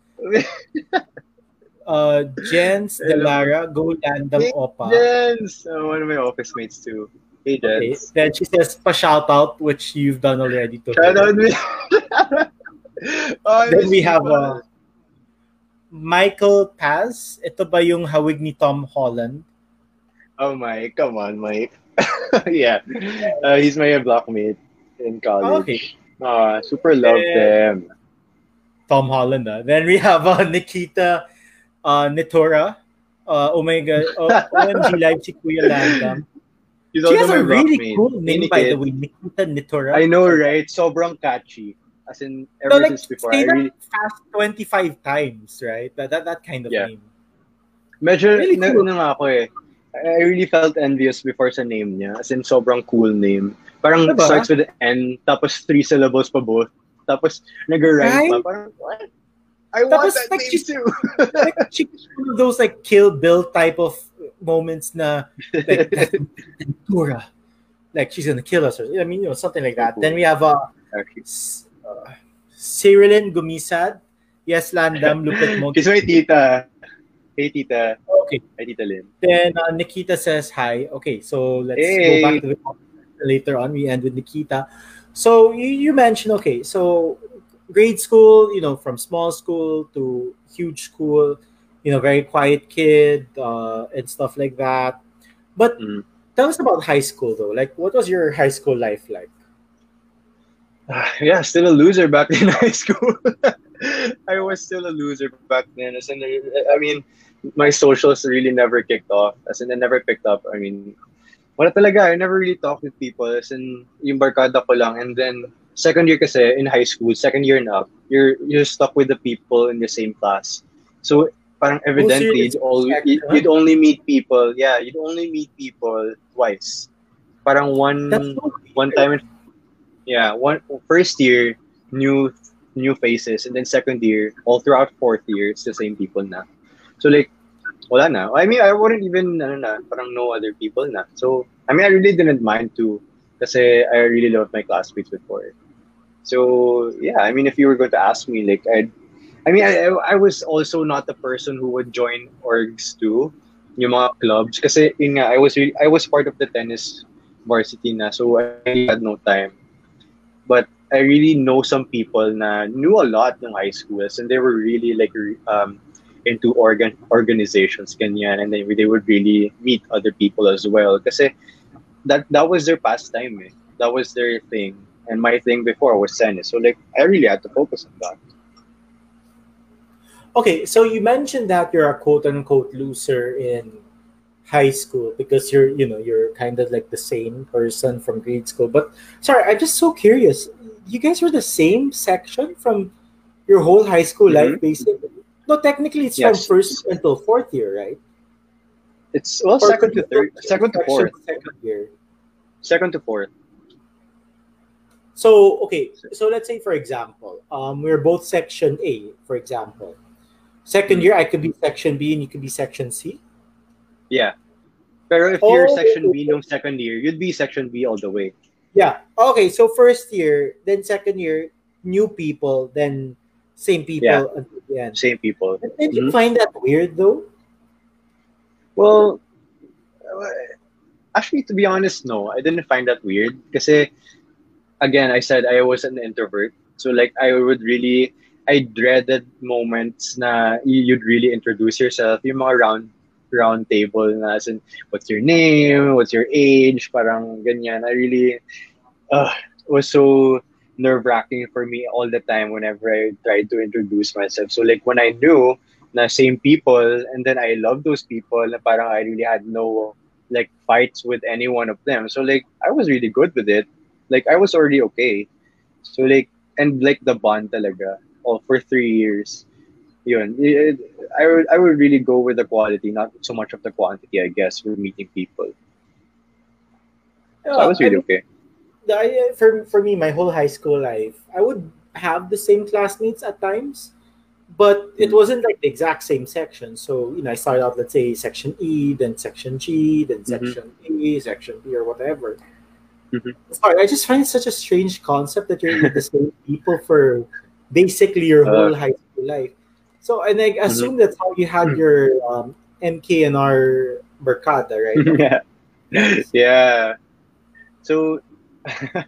uh, Jens Delara, Go Landam Hey, Opa. Jens! Uh, one of my office mates too. Hey, Okay. Jens. Then she says, pa shout out, which you've done already to Shout out me. oh, Then we have uh, Michael Paz. Ito ba yung hawig ni Tom Holland? Oh, Mike. Come on, Mike. yeah. Uh, he's my blockmate in college. Okay. Uh, super love them. Tom Holland. Ah. Then we have uh, Nikita uh, Nitora. Uh, oh my God. Oh, OMG Live si Kuya Landam. She has a really cool name, by the way. Nikita Nitora. I know, right? Sobrang catchy. As in, So, ever like, since before, I really, fast 25 times, right? That, that, that kind of Yeah. name. medyo, Really na, cool. nga ako eh. I I really felt envious before sa name niya. As in, sobrang cool name. Parang Diba? starts with an N, tapos three syllables pa both. Tapos, nag-rhyme Right? pa. Parang, what? I want Tapos, that like, name she's- too. like, she, one of those like Kill Bill type of moments na like Like she's gonna kill us or I mean, you know, something like that. Then we have uh, Actually, S- uh Cyrilin Gumisad. Yes, Landam, look at Mo. She's my tita. Hey, tita. Okay. Hey, tita Lynn. Then uh, Nikita says hi. Okay, so let's Hey. go back to the later on. We end with Nikita. So you, you mentioned okay, so grade school, you know, from small school to huge school, you know, very quiet kid uh, and stuff like that. But Mhm. tell us about high school though. Like, what was your high school life like? Uh, yeah, still a loser back in high school. I was still a loser back then. As in, I mean, my socials really never kicked off. As in, I never picked up. I mean, wala talaga. I never really talked with people. As in, yung barkada ko lang. And then, second year kasi, in high school, second year and up, you're, you're stuck with the people in the same class. So, parang evidently, you'd, all, you'd, only meet people, yeah, you'd only meet people twice. Parang one, so one time, in, yeah, one first year, new new faces, and then second year, all throughout fourth year, it's the same people na. So like, wala na. I mean, I wouldn't even, ano na, parang know other people na. So, I mean, I really didn't mind to, kasi I really loved my classmates before. So, yeah, I mean, if you were going to ask me, like, I'd, I mean, I, I was also not the person who would join orgs too, yung mga clubs. Kasi, I was, really, I was part of the tennis varsity na, so I had no time. But I really know some people na knew a lot in high schools and they were really like um, into organ organizations ganyan and then they would really meet other people as well kasi that that was their pastime eh. that was their thing and my thing before was tennis. So like I really had to focus on that. Okay so you mentioned that you're a quote unquote loser in high school because you're you know you're kind of like the same person from grade school. But sorry i'm just so curious. You guys were the same section from your whole high school mm-hmm. life basically? No technically it's yes. from first until fourth year right? It's well or second to third second to fourth. second year. Second to fourth so okay so let's say for example um we're both section a for example 2nd mm-hmm. year i could be section b and you could be section c yeah. Pero if you're oh, section B no second year, you'd be section B all the way. Yeah. Okay, so first year, then second year, new people, then same people yeah. until the end. Same people. Did mm-hmm. you find that weird though? Well, actually, to be honest, no, I didn't find that weird. Because, again, I said I was an introvert. So, like, I would really, I dreaded moments na you'd really introduce yourself, yung mga round round table na as in, what's your name, what's your age, parang ganyan. I really, uh, was so nerve-wracking for me all the time whenever I tried to introduce myself. So like when I knew na same people and then I love those people na parang I really had no like fights with any one of them. So like I was really good with it. Like I was already okay. So like and like the bond talaga all for three years yun, it, I would I would really go with the quality, not so much of the quantity, I guess, for meeting people. So I was really okay. The, for for me, my whole high school life, I would have the same classmates at times, but it mm-hmm. wasn't like the exact same section. So you know, I started out, let's say, section E, then section G, then mm-hmm. section A, section B, or whatever. Mm-hmm. Sorry, I just find it such a strange concept that you're with the same people for basically your uh, whole uh, high school life. So and I assume mm-hmm. that's how you had mm-hmm. your um, MK and R Barkada, right? yeah. yeah. So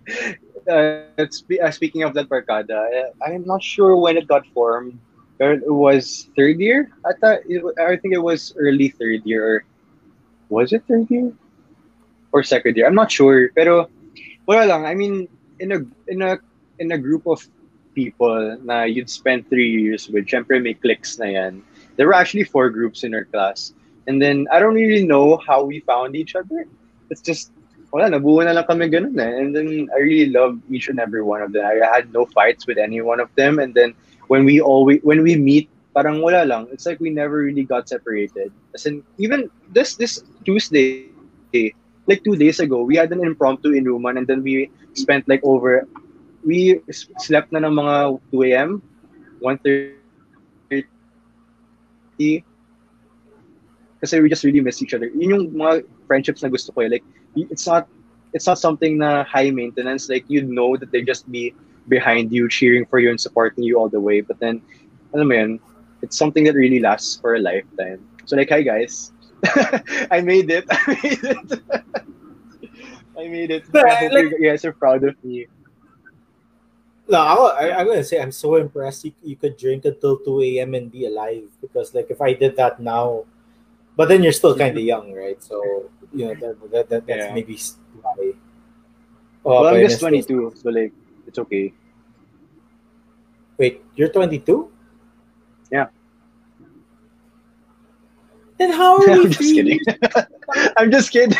uh, uh, speaking of that Mercada, I'm not sure when it got formed. It was third year. I thought it, I think it was early third year. Was it third year or second year? I'm not sure. Pero wala lang. I mean, in a in a in a group of people na you'd spend three years with, syempre may cliques na yan. There were actually four groups in our class. And then, I don't really know how we found each other. It's just, wala, nabuo na lang kami ganun eh. And then, I really loved each and every one of them. I had no fights with any one of them. And then, when we always, when we meet, parang wala lang. It's like we never really got separated. As in, even this, this Tuesday, like two days ago, we had an impromptu in Ruman and then we spent like over we slept na ng mga 2 a.m., 1.30, kasi we just really miss each other. Yun yung mga friendships na gusto ko eh. Like, it's not, it's not something na high maintenance. Like, you know that they just be behind you, cheering for you and supporting you all the way. But then, alam mo yun, it's something that really lasts for a lifetime. So like, hi guys. I made it. I made it. I made it. But, I hope like, you guys are proud of me. No, I, I'm gonna say I'm so impressed. You, you could drink until two a.m. and be alive because, like, if I did that now, but then you're still kind of young, right? So you know that, that, that that's Yeah. maybe why. Oh, well, I'm just it's- 22, so like it's okay. Wait, you're 22? Yeah. Then how are we I'm just kidding. I'm just kidding.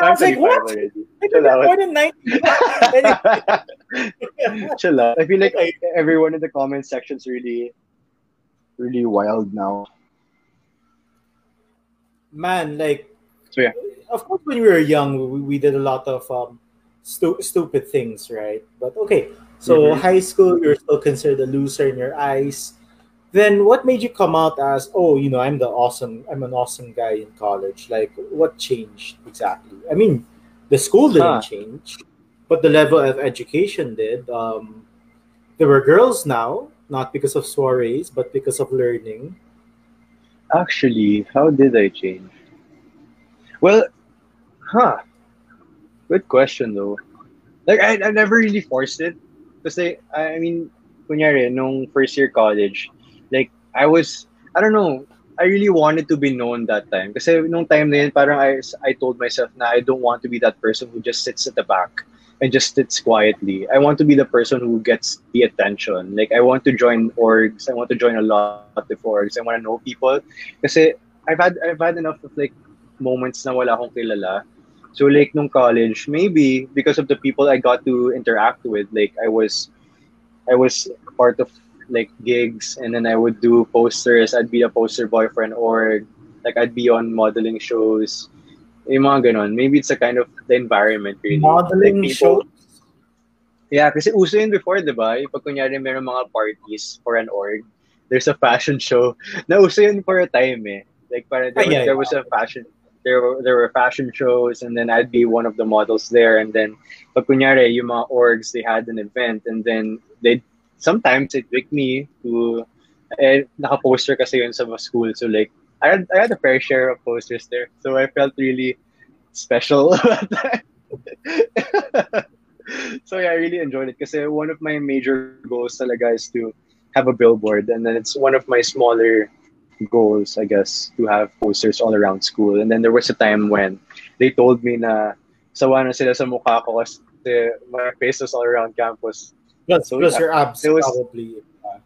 I was like, what? already. I Chill out. more than 90. Chill out. I feel like everyone in the comment section's really, really wild now. Man, like, So, yeah. of course, when we were young, we, we did a lot of um, stu- stupid things, right? But okay, so Mhm. high school, you're still considered a loser in your eyes. Then what made you come out as, oh, you know, I'm the awesome, I'm an awesome guy in college? Like, what changed exactly? I mean, the school didn't Huh. change, but the level of education did. Um, there were girls now, not because of soirees, but because of learning. Actually, how did I change? Well, huh. Good question though. Like I, I never really forced it. because I I mean, kunyari, nung first year college, like, I was, I don't know, I really wanted to be known that time. Kasi nung time na yun, parang I, I told myself na I don't want to be that person who just sits at the back and just sits quietly. I want to be the person who gets the attention. Like, I want to join orgs. I want to join a lot of orgs. I want to know people. Kasi I've had, I've had enough of like moments na wala akong kilala. So like nung college, maybe because of the people I got to interact with, like I was I was part of like gigs and then I would do posters. I'd be a poster boy for an org. Like I'd be on modeling shows. Yung mga. Maybe it's a kind of the environment really. Modeling Like, people- shows. Yeah, kasi uso yun before, di ba? Pag kunyari meron mga parties for an org, there's a fashion show. Nauso yun for a time eh. Like, para, there, was, yeah, there was a fashion, there were, there were fashion shows and then I'd be one of the models there and then pag kunyari yung mga orgs, they had an event and then they sometimes they'd pick me to, eh, naka-poster kasi yun sa school. So like, I had, I had a fair share of posters there. So I felt really special so yeah, I really enjoyed it kasi one of my major goals talaga is to have a billboard and then it's one of my smaller goals, I guess, to have posters all around school. And then there was a time when they told me na sawa na sila sa mukha ko kasi my face was all around campus. Plus, So, plus yeah, your abs it was- probably. uh,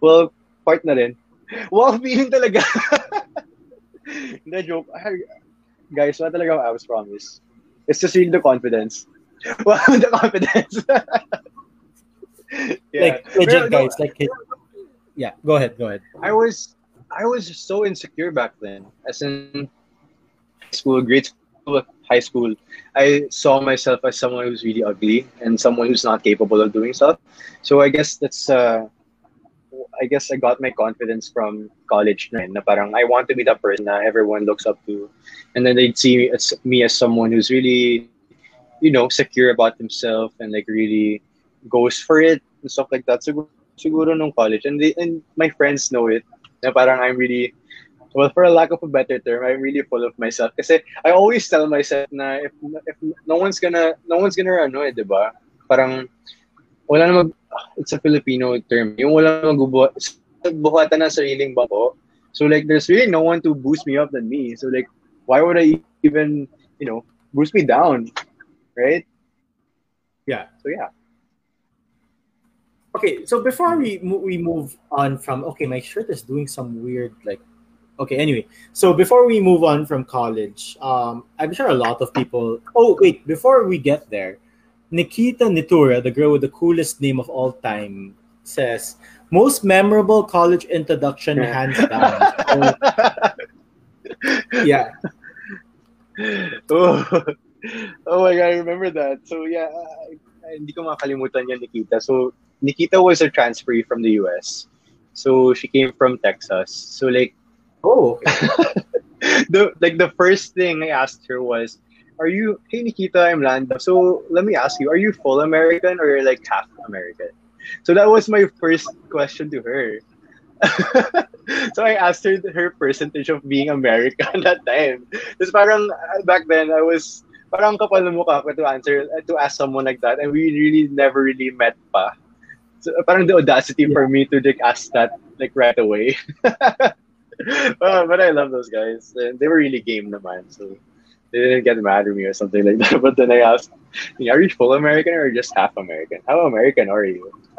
Well, part na rin. Wow, feeling talaga. Hindi, joke. Guys, wala talaga akong abs, promise. It's just really the confidence. Wow, the confidence. yeah. Like legit guys, like yeah. Go ahead, go ahead. I was I was so insecure back then. As in school, grade school, high school. I saw myself as someone who's really ugly and someone who's not capable of doing stuff. So I guess that's uh I guess I got my confidence from college na, parang I want to be the person that everyone looks up to. And then they'd see me as, me as someone who's really, you know, secure about himself and like really goes for it and stuff like that. Siguro, siguro nung college. And, they, and my friends know it. Na parang I'm really, well, for a lack of a better term, I'm really full of myself. Kasi I always tell myself na if, if no one's gonna, no one's gonna ano eh, di ba? Parang, wala na mag, it's a Filipino term. Yung wala magbubuhat, buhatan ng sariling bako. So like, there's really no one to boost me up than me. So like, why would I even, you know, boost me down, right? Yeah. So yeah. Okay, so before we we move on from okay, my shirt is doing some weird like okay. Anyway, so before we move on from college, um, I'm sure a lot of people. Oh wait, before we get there, Nikita Nitura, the girl with the coolest name of all time, says most memorable college introduction hands down. Yeah, oh, oh my god, I remember that. So yeah, I, hindi ko makalimutan yan, Nikita. So Nikita was a transferee from the US. So she came from Texas. So like oh okay. the like the first thing I asked her was, "Are you hey Nikita? I'm Landa. So let me ask you, are you full American or like half American?" So that was my first question to her. so I asked her her percentage of being American that time. Because parang uh, back then I was parang kapal mukha ko to answer to ask someone like that, and we really never really met pa. So parang the audacity for me to like ask that like right away. Uh, but I love those guys. They were really game naman, so they didn't get mad at me or something like that. But then I asked, are you full American or just half American? How American are you?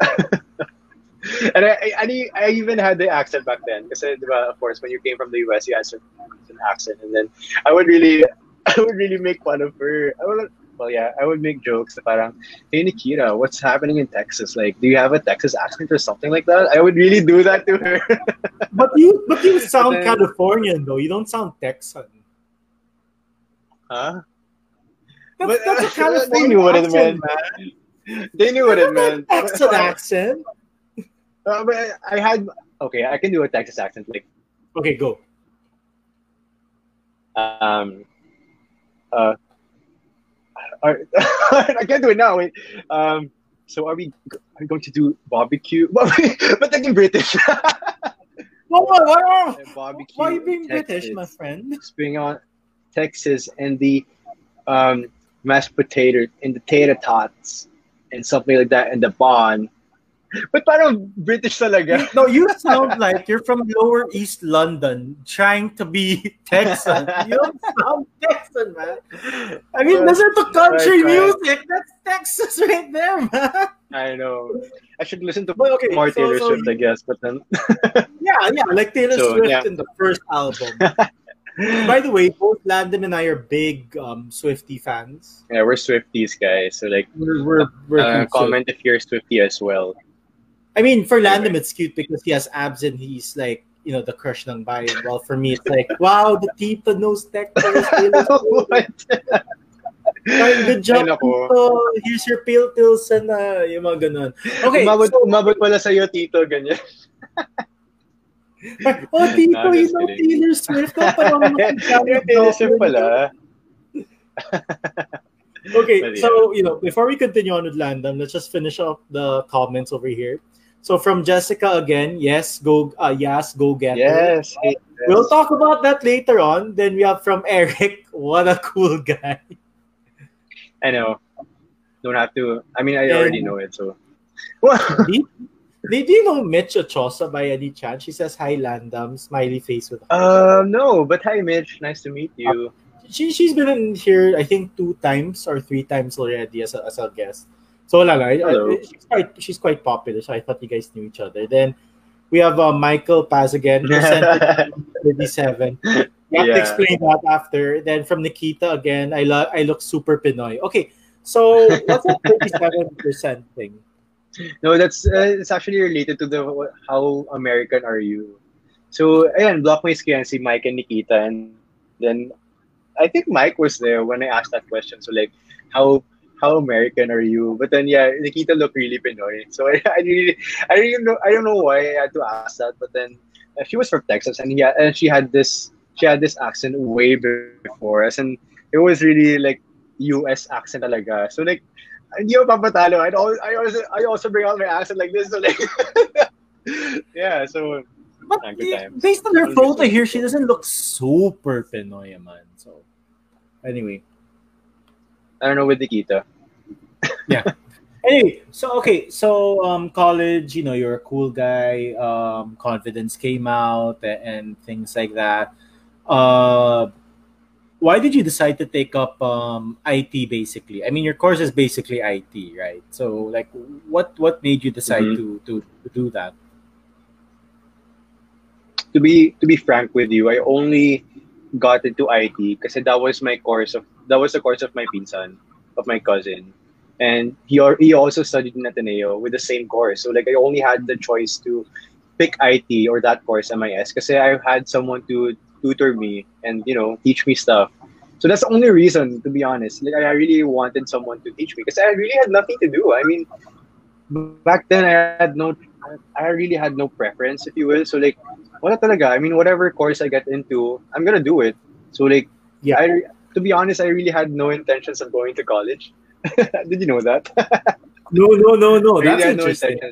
and I, I, I even had the accent back then because of course when you came from the US you had an accent and then I would really I would really make fun of her. I would well yeah, I would make jokes parang, hey Nikita, what's happening in Texas? Like, do you have a Texas accent or something like that? I would really do that to her. but you but you sound then, Californian though. You don't sound Texan. Huh? That's, but, that's a California they knew what it meant. Man. They knew what it meant. Texas accent. Uh, but I had okay. I can do a Texas accent. Like okay, go. Um. Uh. I can't do it now. Wait. Um. So are we? Are we going to do barbecue? but then in British. whoa, whoa, whoa. Barbecue. Why are you being Texas, British, my friend? Spring on Texas and the um, mashed potato and the tater tots and something like that and the bun But parang British talaga. No, you sound like you're from Lower East London trying to be Texan. you don't sound Texan, man. I mean, listen to country right, music. That's Texas right there, man. I know. I should listen to but, okay, more so, Taylor so Swift, you, I guess, but then. yeah, yeah, like Taylor so, Swift yeah. in the first album. By the way, both Landam and I are big um, Swiftie fans. Yeah, we're Swifties, guys. So like, we're, we're, we're uh, comment if you're Swiftie as well. I mean, for Landam, it's cute because he has abs and he's like, you know, the crush ng bayan. Well, for me, it's like, wow, the tita knows tech. good job, tito. Here's your pale pills and uh, yung mga ganun. Okay. Umabot, so, umabot pala sa'yo, tito, ganyan. oh, tito, no, you know Taylor Swift. Oh, parang Taylor Swift pala. okay, so, you know, before we continue on with Landam, let's just finish up the comments over here. So from Jessica again, yes, go, uh, yes, go get yes, yes. We'll talk about that later on. Then we have from Eric, what a cool guy. I know. Don't have to. I mean, I and, already know it. So. did, did you know Mitch Ochosa by any chance? She says hi, Landam, smiley face with. Uh, no, but hi, Mitch. Nice to meet you. Uh, she she's been in here, I think, two times or three times already as a, as a guest. So lang. She's quite she's quite popular, so I thought you guys knew each other. Then we have uh, Michael Paz again, 37. You have yeah. to explain that after. Then from Nikita again, I lo- I look super Pinoy. Okay, so what's that 37% thing? No, that's uh, it's actually related to the how American are you. So ayan, blockmates ko yan si Mike and Nikita and then I think Mike was there when I asked that question. So like how how American are you? But then yeah, Nikita looked really Pinoy. So I, I really I really know I don't know why I had to ask that, but then uh, she was from Texas and yeah and she had this she had this accent way before us and it was really like US accent talaga. So like hindi ako papatalo. I also I also I also bring out my accent like this so like yeah, so but based on her photo here, she doesn't look super Pinoy man. So anyway. I don't know with Nikita. yeah. Anyway, so okay, so um, college, you know, you're a cool guy. Um, confidence came out and, and things like that. Uh, why did you decide to take up um, IT basically? I mean, your course is basically IT, right? So, like, what what made you decide mm-hmm. to, to to do that? To be to be frank with you, I only got into IT because that was my course of that was the course of my pinsan, of my cousin. And he, he also studied in Ateneo with the same course. So like I only had the choice to pick IT or that course MIS because I had someone to tutor me and you know teach me stuff. So that's the only reason, to be honest. Like I really wanted someone to teach me because I really had nothing to do. I mean, back then I had no, I really had no preference, if you will. So like, wala talaga. I mean, whatever course I get into, I'm gonna do it. So like, yeah, I, to be honest, I really had no intentions of going to college. Did you know that? no, no, no, no. That's really interesting. No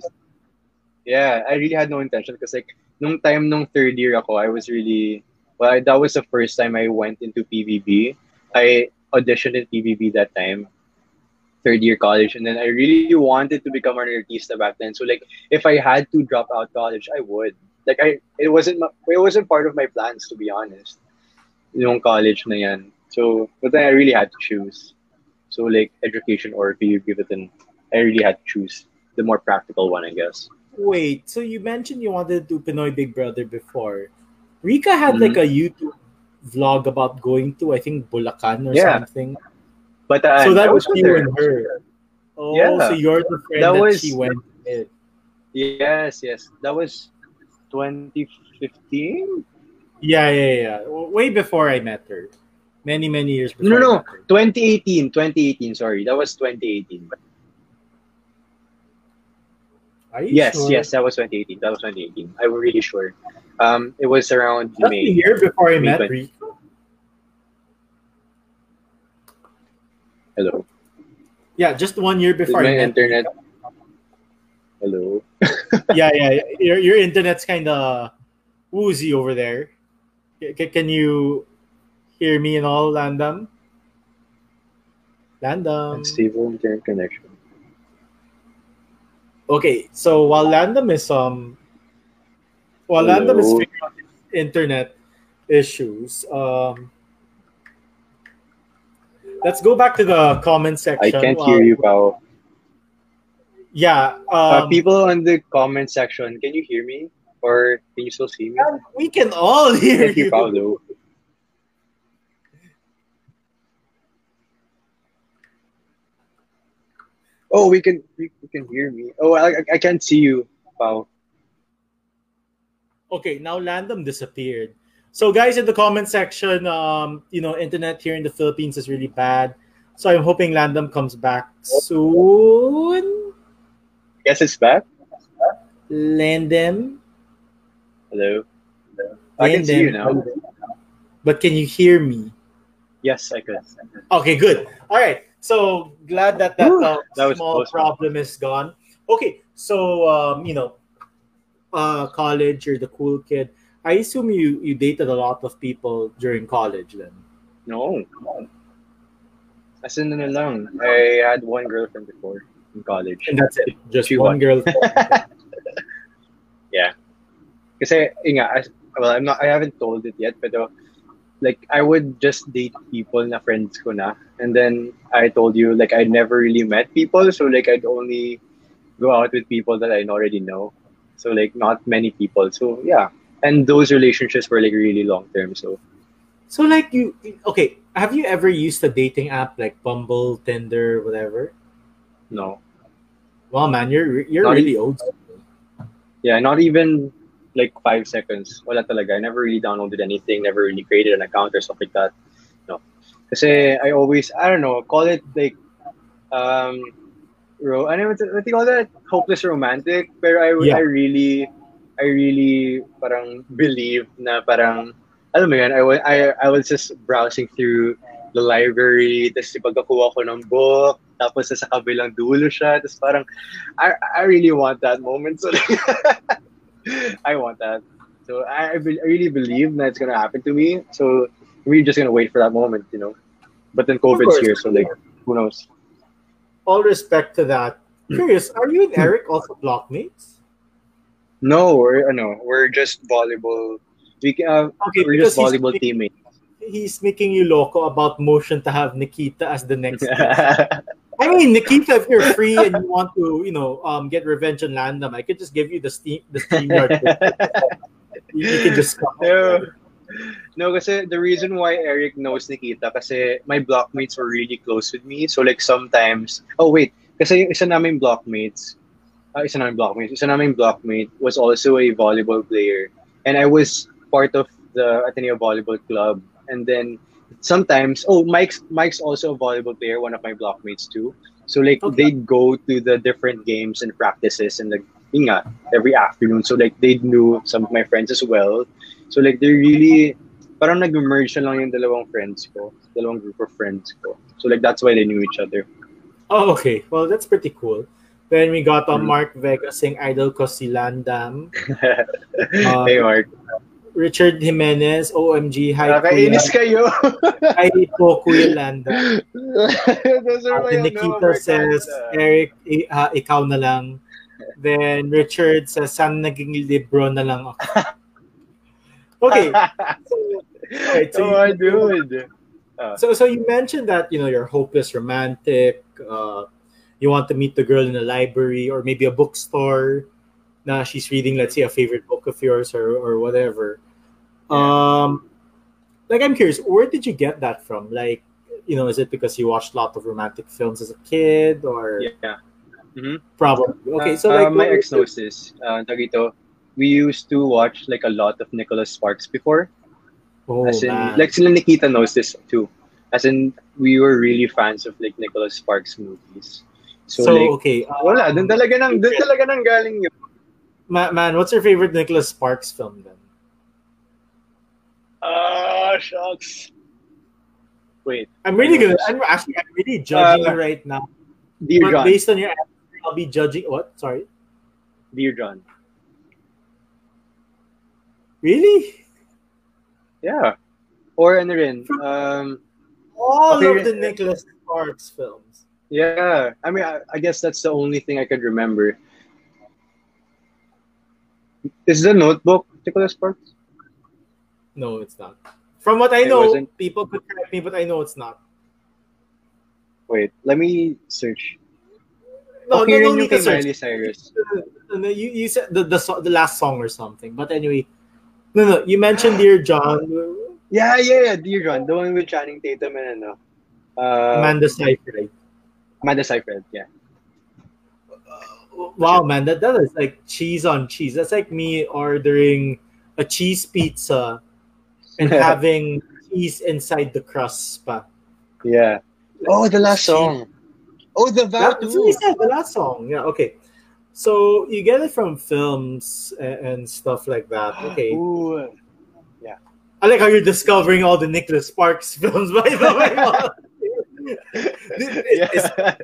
yeah, I really had no intention because like nung time nung third year ako, I was really well. That was the first time I went into PBB. I auditioned in PBB that time, third year college, and then I really wanted to become an artista back then. So like, if I had to drop out college, I would. Like I, it wasn't it wasn't part of my plans to be honest. Yung college na yan. So, but then I really had to choose. So like education or you give it an, I really had to choose the more practical one, I guess. Wait, so you mentioned you wanted to do Pinoy Big Brother before. Rika had Mhm. like a YouTube vlog about going to I think Bulacan or Yeah. something. But uh, so that was with you and her. Oh, Yeah. so you're the friend That that, was- she went with. Yes, yes. That was 2015? Yeah, yeah, yeah. Way before I met her. Many, many years before. No, I no. 2018. 2018, sorry. That was 2018. Are you Yes, sure? yes, that was 2018. That was 2018. I'm really sure. Um, it was around a May. year before I May met 20. Rika. Hello. Yeah, just one year before my I met internet? Hello. yeah, yeah. Your your internet's kind of woozy over there. C- can you hear me and all, Landam? Landam. Unstable internet connection. Okay, so while Landam is um, while Landam is figuring out internet issues, um, let's go back to the comment section. I can't while- hear you, Pao. Yeah, Uh, um, people on the comment section, can you hear me? Or can you still see me? we can all hear Thank you, you. Pao, Oh, we can we, we can hear me. Oh, I, I- I can't see you, Pao. Okay, now Landam disappeared. So, guys, in the comment section, um, you know, internet here in the Philippines is really bad. So, I'm hoping Landam comes back soon. Yes, it's back. Landam, Hello. I can see you now. But can you hear me? Yes, I could. Okay, good. All right. So glad that that, Whew, uh, that small close. problem is gone. Okay, so um, you know, uh, college, you're the cool kid. I assume you you dated a lot of people during college then. No. As in, ano lang. I had one girlfriend before in college. And that's it. Just She one won. girl. Kasi, yun nga, as, well, I'm not, I haven't told it yet, but uh, like, I would just date people na friends ko na. And then, I told you, like, I never really met people. So, like, I'd only go out with people that I already know. So, like, not many people. So, yeah. And those relationships were, like, really long term. So, So like you okay, have you ever used a dating app like Bumble, Tinder, whatever? no. Well man, you're you're Not really old. Yeah, not even like five seconds. Wala talaga. I never really downloaded anything, never really created an account or stuff like that. No. Kasi I always, I don't know, call it like, um, ro ano, what, what do call that? Hopeless romantic. Pero I, Yeah. I really, I really parang believe na parang, alam mo yun, I, I, I was just browsing through the library, tapos ipagkakuha ko ng book, tapos sa kabilang dulo siya, tapos parang, I, I really want that moment. So, I want that. So I, I really believe that it's gonna happen to me. So we're just gonna wait for that moment, you know. But then COVID's course. here, so like, who knows? All respect to that. Curious, are you and Eric also blockmates? No, we're uh, no, we're just volleyball. We can, uh, Okay, we're just because he's volleyball making- teammates. He's making you loco about motion to have Nikita as the next. I mean, Nikita, if you're free and you want to, you know, um, get revenge on Landam, I could just give you the steam, the steam yard. you, you can just come. no, no, kasi the reason why Eric knows Nikita kasi my blockmates were really close with me. So like sometimes, oh wait, kasi yung isa namin blockmates, uh, isa blockmates, isa namin blockmate was also a volleyball player. And I was part of the Ateneo Volleyball Club. And then sometimes, oh, Mike's Mike's also a volleyball player, one of my blockmates too. So like Okay. they'd go to the different games and practices and like yun nga, every afternoon. So like they knew some of my friends as well. So like they're really parang nag-merge na lang yung dalawang friends ko, dalawang group of friends ko. So like that's why they knew each other. Oh, okay. Well, that's pretty cool. Then we got on Mhm. Mark Vega saying idol ko si Landam. Uh, hey Mark. Richard Jimenez, OMG, hi Kuya. Nakakainis kayo. Hi po, Kuya Landam. Those are Uh, my Nikita says. Eric, ah, ikaw na lang. Then Richard says, "San naging libro na lang ako." Okay. So, alright, so oh, you- dude. So, so you mentioned that you know you're hopeless romantic. Uh, you want to meet the girl in a library or maybe a bookstore. Now she's reading, let's say, a favorite book of yours or or whatever. Um, like I'm curious, where did you get that from? Like, you know, is it because you watched a lot of romantic films as a kid, or Yeah. probably? Okay, so Uh, like my ex knows this. Uh, we used to watch like a lot of Nicholas Sparks before. Oh, As in, man. like sila Nikita knows this too. As in, we were really fans of like Nicholas Sparks movies. So, so, like, okay, um, wala, dun talaga nang, dun talaga nang galing yun. Ma- man, what's your favorite Nicholas Sparks film then? Ah, shucks. Wait, I'm really gonna. I'm actually. I'm really judging Uh, you right now. Dear but John. based on your answer, I'll be judging. What? Sorry. Dear John. Really? Yeah. Or ano rin, um, All Okay. of the Nicholas Sparks films. yeah. I mean, I, I guess that's the only thing I could remember. Is the notebook particular Sparks? No, it's not. From what I It know, wasn't? people could correct me, but I know it's not. Wait, let me search. No, okay, no, no to kay search. Miley Cyrus. No, no, you, you said the, the the last song or something, but anyway. No, no, you mentioned Dear John, Yeah, yeah, yeah, Dear John. The one with Channing Tatum and ano. Uh, Amanda Seyfried. Amanda Seyfried, yeah. Wow, man, that, that is like cheese on cheese. That's like me ordering a cheese pizza and having cheese inside the crust pa. Yeah. Oh, the last song. Oh, the vow That, that's what he said, the last song. Yeah, okay. So you get it from films and, and stuff like that. Okay. Ooh. I like how you're discovering all the Nicholas Sparks films, by the way. Is yeah.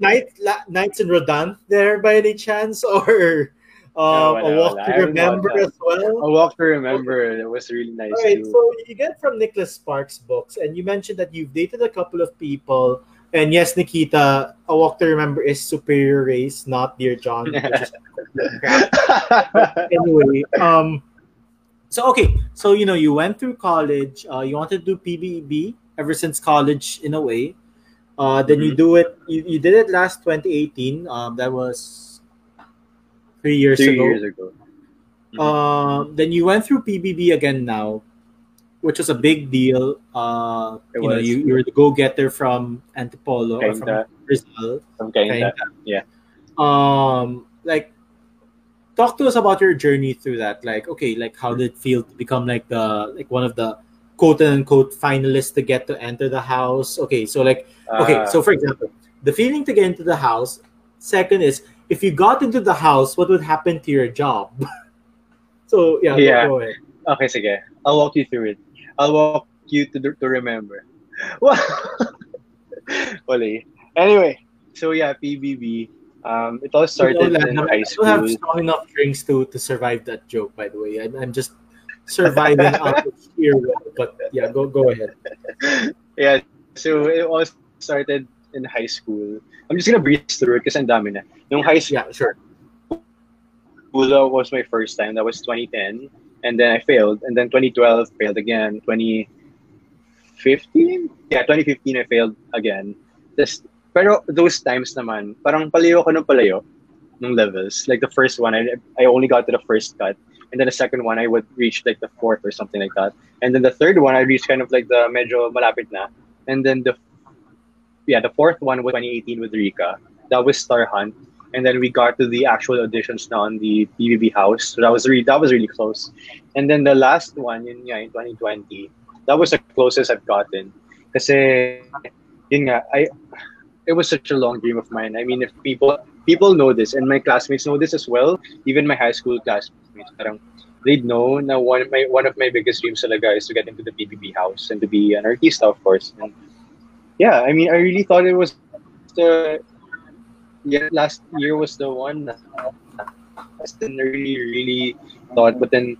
Night, La- Nights in Rodan there by any chance? Or um, No, wala, A Walk wala. To Remember as well? A Walk to Remember. It was really nice All right, too. so you get from Nicholas Sparks books, and you mentioned that you've dated a couple of people. And yes, Nikita, A Walk to Remember is Superior Race, not Dear John. which is crap. anyway, um, so okay, so you know, you went through college. Uh, you wanted to do PBB ever since college, in a way. Uh, then you Mhm. do it. You, you did it last 2018. Um, that was three years Three ago. years ago. Um, then you went through PBB again now, which was a big deal. Uh, It you know, you, you were the go-getter from Antipolo or from Rizal. Some kind Kinda. yeah. Um, like, talk to us about your journey through that. Like, okay, like how did it feel to become like the like one of the quote unquote finalists to get to enter the house? Okay, so like okay, so for example, the feeling to get into the house. Second is if you got into the house, what would happen to your job? so yeah, Yeah. go ahead. Okay, sige. I'll walk you through it. I'll walk you to to remember. Wali. Anyway, so yeah, PBB. Um, it all started You know, in high I don't have strong enough drinks to to survive that joke. By the way, I'm, I'm just surviving out of sheer. But yeah, go go ahead. Yeah, so it all started in high school. I'm just gonna breeze through it ang dami na. Yung high school Yeah, sure. that was my first time. That was 2010, and then I failed, and then 2012 failed again. 2015, yeah, 2015 I failed again. This, pero those times naman, parang palayo ko ng palayo ng levels. Like the first one, I I only got to the first cut, and then the second one I would reach like the fourth or something like that, and then the third one I reached kind of like the medyo malapit na, and then the yeah the fourth one was 2018 with Rika. That was Star Hunt and then we got to the actual auditions now on the PBB house. So that was really that was really close. And then the last one in yeah, in 2020, that was the closest I've gotten. Nga, I it was such a long dream of mine. I mean, if people people know this and my classmates know this as well, even my high school classmates, parang they'd know na one of my one of my biggest dreams talaga is to get into the PBB house and to be an artista, of course. And yeah, I mean, I really thought it was the yeah, last year was the one. I didn't really, really thought, but then,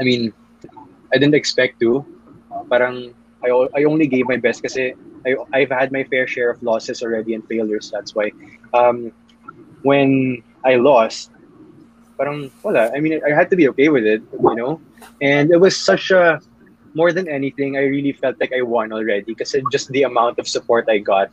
I mean, I didn't expect to. Parang I, I only gave my best because I I've had my fair share of losses already and failures. That's why. Um, when I lost, parang wala. I mean, I had to be okay with it, you know. And it was such a more than anything, I really felt like I won already because just the amount of support I got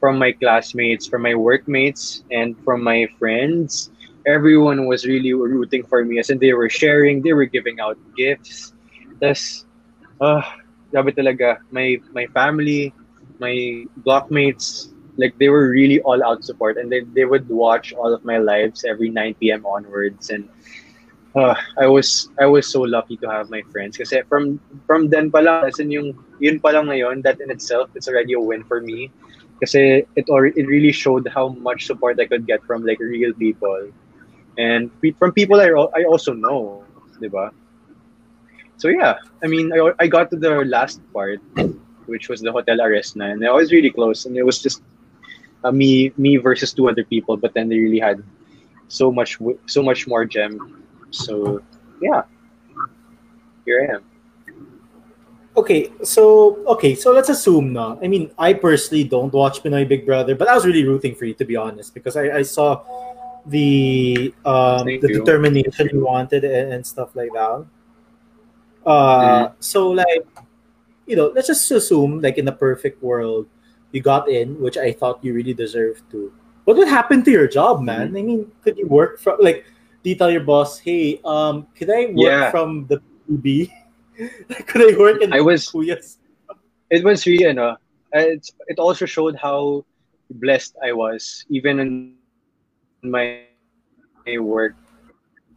from my classmates, from my workmates, and from my friends. Everyone was really rooting for me as in they were sharing, they were giving out gifts. That's, uh, grabe talaga. My, my family, my blockmates, like they were really all out support and they, they would watch all of my lives every 9 p.m. onwards and uh, I was I was so lucky to have my friends kasi from from then pa lang as in yung yun pa lang ngayon that in itself it's already a win for me kasi it or it really showed how much support I could get from like real people and from people I I also know, diba? So yeah, I mean I I got to the last part which was the hotel arrest and I was really close and it was just uh, me me versus two other people but then they really had so much so much more gem. So yeah. Here i am. Okay so okay so let's assume now i mean i personally don't watch pinoy big brother but i was really rooting for you to be honest because i, I saw the um, the you. determination you wanted and, and, stuff like that. Uh mm. so like you know let's just assume like in the perfect world you got in which i thought you really deserved to what would happen to your job man mm-hmm. i mean could you work from like do you tell your boss, hey, um, could I work yeah. from the PB? could I work in I was Kuyas? It was really, you know, it, it also showed how blessed I was, even in my my work.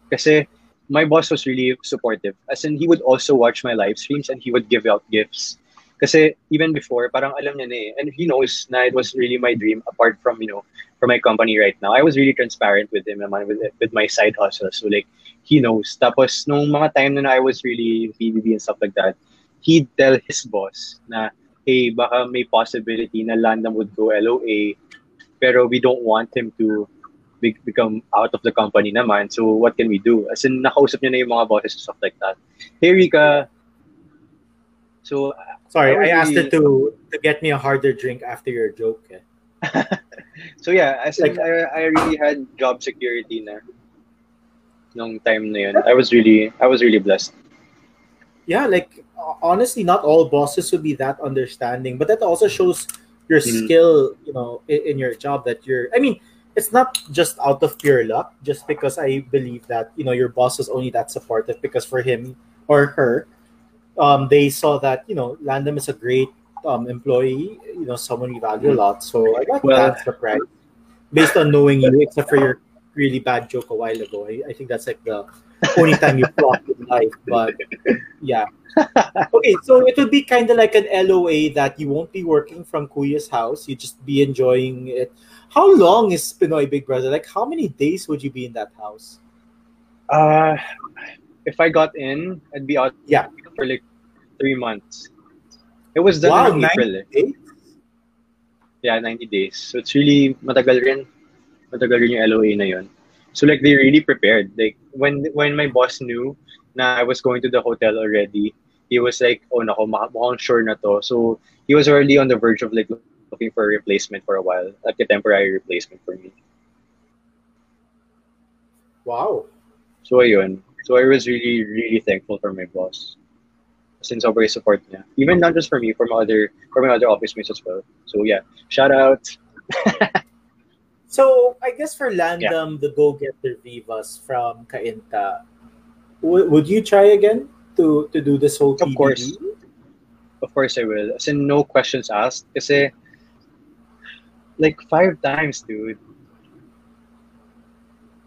Kasi my boss was really supportive. As in, he would also watch my live streams and he would give out gifts. Kasi even before, parang alam niya na eh. And he knows na it was really my dream apart from, you know, for my company right now. I was really transparent with him naman with, with my side hustle. So like, he knows. Tapos, nung mga time na, I was really PBB and stuff like that, he'd tell his boss na, hey, baka may possibility na Landam would go LOA, pero we don't want him to be- become out of the company naman. So what can we do? As in, nakausap niya na yung mga bosses and stuff like that. Hey, Rika. So, Sorry, I, I asked it to to get me a harder drink after your joke. Eh. so yeah, as like, I, I really had job security na nung time na yun. I was really I was really blessed. Yeah, like honestly, not all bosses would be that understanding, but that also shows your mm-hmm. skill, you know, in, in your job that you're. I mean, it's not just out of pure luck, just because I believe that you know your boss is only that supportive because for him or her, um, they saw that you know Landam is a great um, employee, you know, someone we value a lot. So I got well, that surprise based on knowing you, except for your really bad joke a while ago. I, I think that's like the only time you flopped in life. But yeah. Okay, so it would be kind of like an LOA that you won't be working from Kuya's house. You just be enjoying it. How long is Pinoy Big Brother? Like, how many days would you be in that house? Uh, if I got in, I'd be out yeah. For like three months. It was done wow, in April. Eh. Yeah, 90 days. So it's really matagal rin. Matagal rin yung LOA na yun. So like they really prepared. Like when when my boss knew na I was going to the hotel already, he was like, oh nako, mukhang sure na to. So he was already on the verge of like looking for a replacement for a while, like a temporary replacement for me. Wow. So ayun. So I was really, really thankful for my boss since sobrang support niya. Even oh. not just for me, for my other for my other office mates as well. So yeah, shout out. so I guess for Landam, yeah. the go-getter Vivas from Cainta, w- would you try again to to do this whole Of course. Of course I will. As in, no questions asked. Kasi, like, five times, dude.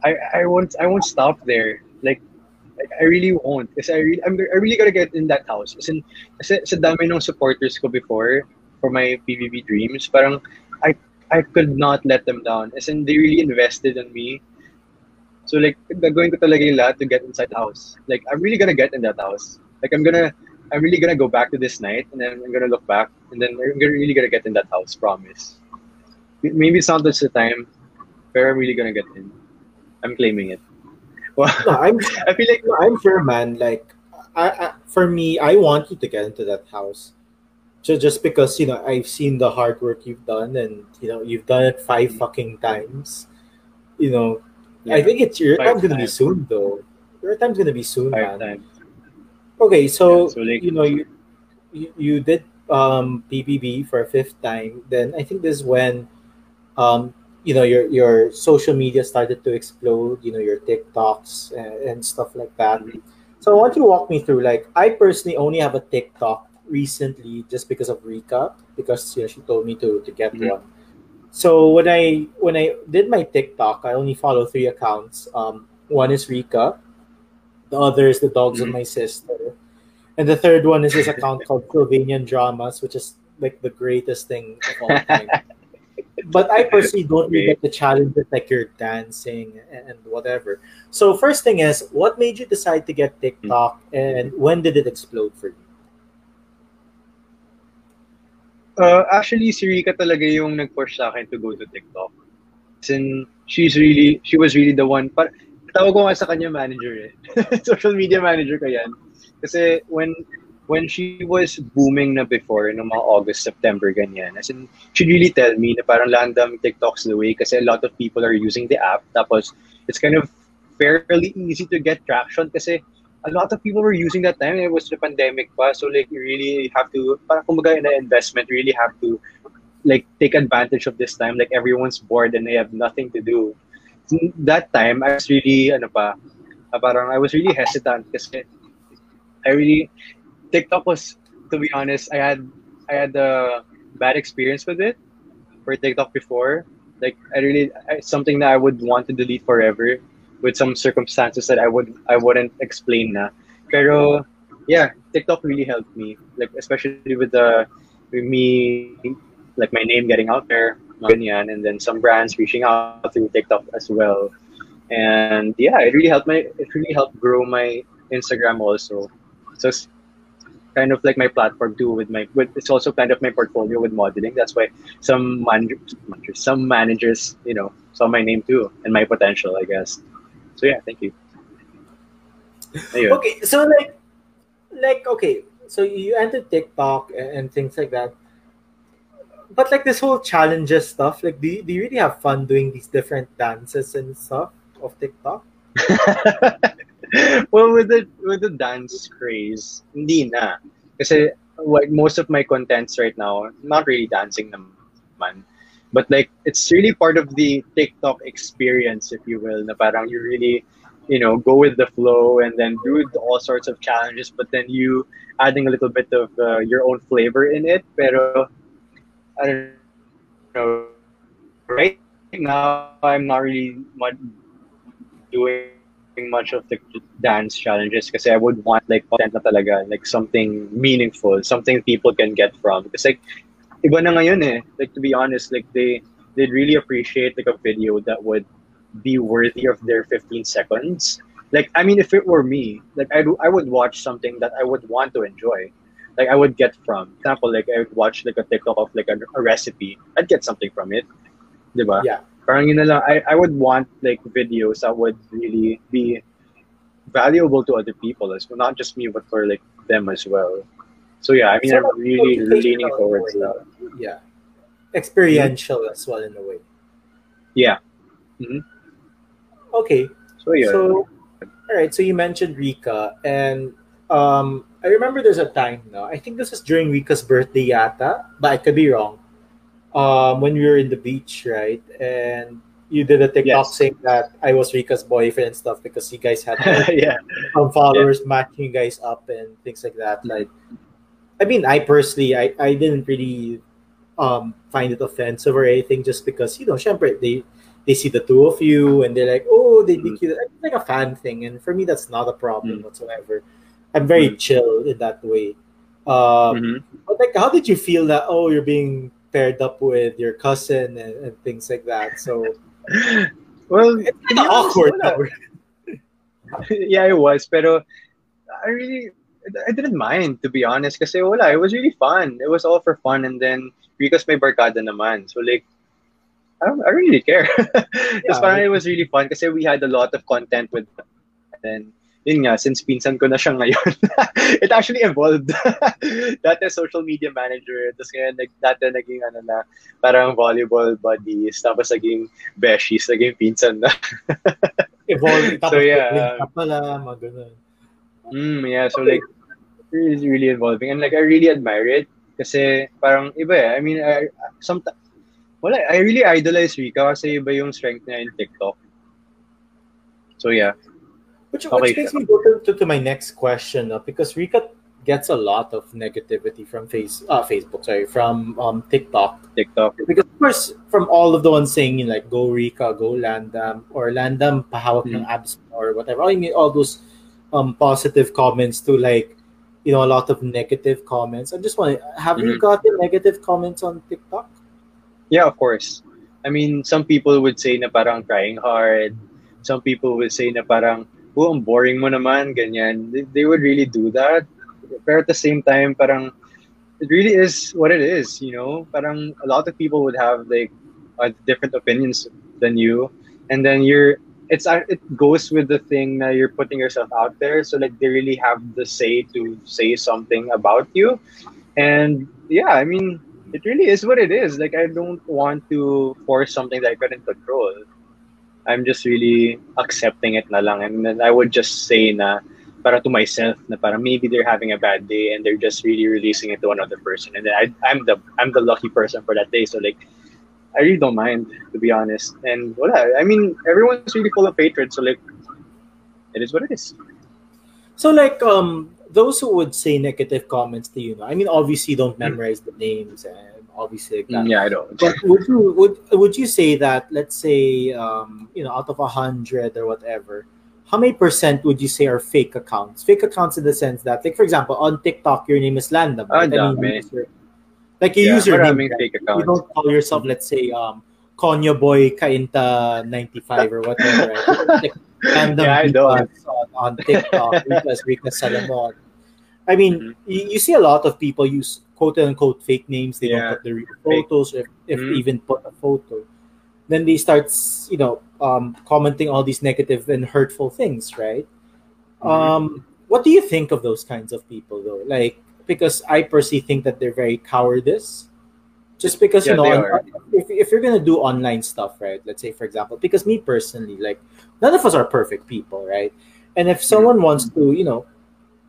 I, I won't I won't stop there. Like I really won't. I really, I'm, I really gotta get in that house. Kasi, kasi sa dami ng supporters ko before for my PBB dreams, parang I I could not let them down. As in, they really invested in me. So like, gagawin ko talaga yung lahat to get inside the house. Like, I'm really gonna get in that house. Like, I'm gonna, I'm really gonna go back to this night, and then I'm gonna look back, and then I'm gonna, really gonna get in that house, promise. Maybe it's not just the time, but I'm really gonna get in. I'm claiming it. Well, no, I'm, I feel like no, I'm sure, man. Like, I, I, for me, I want you to get into that house, just just because you know I've seen the hard work you've done, and you know you've done it five fucking times. You know, I think it's your time's gonna be soon though. Your time's gonna be soon, Five man. times. Okay, so, Yeah, so, like- you know you, you you did um PBB for a fifth time. Then I think this is when um you know your your social media started to explode. You know your TikToks and, and stuff like that. So I want you to walk me through. Like I personally only have a TikTok recently just because of Rika because you know she told me to to get Mhm. one. So when I when I did my TikTok, I only follow three accounts. Um, one is Rika, the other is the dogs of Mhm. my sister, and the third one is this account called Slovenian Dramas, which is like the greatest thing of all time. but I personally don't really get the challenges like you're dancing and, and whatever. So first thing is, what made you decide to get TikTok, and when did it explode for you? Uh, actually, si Rika talaga yung nag-push sa akin to go to TikTok. Since she's really, she was really the one. Par tawag ko nga sa kanya manager eh. Social media manager ko yan. Kasi when when she was booming na before, no mga August, September, ganyan, as in, she'd really tell me na parang landam TikTok's the way kasi a lot of people are using the app. Tapos, it's kind of fairly easy to get traction kasi a lot of people were using that time. It was the pandemic pa. So, like, you really have to, parang kumbaga in an investment, really have to, like, take advantage of this time. Like, everyone's bored and they have nothing to do. That time, I was really, ano pa, ah, parang I was really hesitant kasi I really, TikTok was, to be honest, I had, I had a bad experience with it for TikTok before. Like, I really, something that I would want to delete forever with some circumstances that I would, I wouldn't explain na. Pero, yeah, TikTok really helped me. Like, especially with the, with me, like my name getting out there, ganyan, and then some brands reaching out through TikTok as well. And yeah, it really helped my, it really helped grow my Instagram also. So kind of like my platform too with my, with, it's also kind of my portfolio with modeling. That's why some managers, some managers, you know, saw my name too and my potential, I guess. So yeah, thank you. Ayun. Okay, so like, like okay, so you entered TikTok and, and things like that. But like this whole challenges stuff, like do you, do you really have fun doing these different dances and stuff of TikTok? well, with the with the dance craze, hindi na. Kasi like most of my contents right now, not really dancing naman. But like it's really part of the TikTok experience, if you will, na parang you really, you know, go with the flow and then do all sorts of challenges, but then you adding a little bit of uh, your own flavor in it. Pero I don't know. Right now, I'm not really much doing much of the dance challenges because I would want like content na talaga, like something meaningful, something people can get from. Because like, iba na ngayon eh. Like to be honest, like they they'd really appreciate like a video that would be worthy of their 15 seconds. Like I mean, if it were me, like I I would watch something that I would want to enjoy. Like I would get from. For example, like I would watch like a TikTok of like a, a recipe. I'd get something from it. Diba? Yeah. Parang yun na lang, I, I would want like videos that would really be valuable to other people as well, not just me, but for like them as well. So yeah, I mean, So, I'm really leaning towards that. Yeah, experiential as well in a way. Yeah. Okay, So yeah. So, all right. So you mentioned Rika, and um, I remember there's a time now. I think this was during Rika's birthday, yata, but I could be wrong. Um, when we were in the beach, right, and you did a TikTok Yes. saying that I was Rika's boyfriend and stuff because you guys had like, yeah. some followers matching you guys up and things like that. Like, I mean, I personally, I, I didn't really um find it offensive or anything, just because you know, syempre, they they see the two of you and they're like, oh, they'd be Mhm. cute. It's like a fan thing, and for me, that's not a problem Mm. whatsoever. I'm very Mm. chill in that way. Um, Mhm. But like, how did you feel that? Oh, you're being paired up with your cousin and, and things like that. So Well, it's kind of awkward. yeah, it was. Pero I really, I didn't mind to be honest. Kasi wala, it was really fun. It was all for fun. And then because may barkada naman, so like, I don't, I really care. Because Yeah. it was really fun. Kasi we had a lot of content with. And yun nga, since pinsan ko na siya ngayon, it actually evolved. dati social media manager, tapos ngayon, nag, dati naging ano na, parang volleyball buddies, tapos naging beshies, naging pinsan na. Evolve. So, yeah. Ka pala, mga ganun. Mm, yeah, so like, it's really evolving. And like, I really admire it. Kasi parang iba eh. I mean, I, sometimes, wala, I really idolize Rika kasi iba yung strength niya in TikTok. So yeah. Which, Okay, which makes me go to, to, to my next question, uh, because Rika gets a lot of negativity from face, uh, Facebook, sorry, from um, TikTok. TikTok. Because of course, from all of the ones saying you know, like "Go Rika," "Go Landam," or "Landam pahawak ng abs," or whatever. I mean, all those um, positive comments to like, you know, a lot of negative comments. I just want to have you Mhm. gotten negative comments on TikTok? Yeah, of course. I mean, some people would say na parang trying hard. Some people would say na parang, oh, ang boring mo naman, ganyan. They, they would really do that. But at the same time, parang, it really is what it is, you know? Parang a lot of people would have like different opinions than you. And then you're, it's uh, it goes with the thing that you're putting yourself out there. So like they really have the say to say something about you. And yeah, I mean, it really is what it is. Like I don't want to force something that I couldn't control. I'm just really accepting it na lang. And then I would just say na para to myself na para maybe they're having a bad day and they're just really releasing it to another person. And then I, I'm the I'm the lucky person for that day. So like I really don't mind to be honest. And wala, I mean everyone's really full of hatred. So like it is what it is. So like um those who would say negative comments to you, I mean obviously don't memorize the names and obviously like that. Mm, yeah, I don't. But would you would would you say that let's say um you know out of a hundred or whatever, how many percent would you say are fake accounts? Fake accounts in the sense that like for example on TikTok your name is Landam. Ah, right? I mean, dami. you use your- like you Yeah, use your name. maraming right? fake You don't call yourself let's say um Konya Boy Cainta 95 or whatever. Right? Like, random Yeah, I don't. On, on TikTok, Ricas Salomon. I mean, Mhm. you, you see a lot of people use quote unquote fake names. They Yeah, don't put the real photos, or if, if Mhm. even put a photo. Then they start, you know, um, commenting all these negative and hurtful things, right? Mhm. Um, what do you think of those kinds of people, though? Like, because I personally think that they're very cowardice. Just because Yeah, you know, they on- are. if, if you're gonna do online stuff, right? Let's say, for example, because me personally, like, none of us are perfect people, right? And if someone wants to, you know,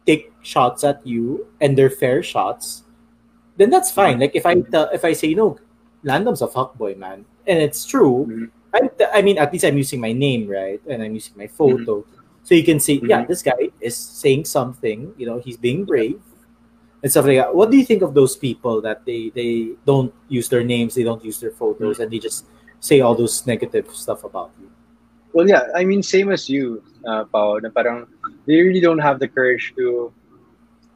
take shots at you and they're fair shots, then that's fine. Like if I tell, if I say, you know, Landam's a fuckboy, man, and it's true. Mhm. I, I mean, at least I'm using my name, right? And I'm using my photo. So you can see, yeah, Mhm. this guy is saying something, you know, he's being brave and stuff like that. What do you think of those people that they, they don't use their names, they don't use their photos, and they just say all those negative stuff about you? Well, yeah, I mean, same as you, uh, Pao, na parang they really don't have the courage to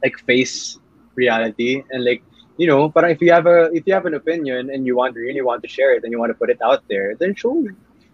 like face reality and like you know, parang if you have a if you have an opinion and you want really want to share it and you want to put it out there, then show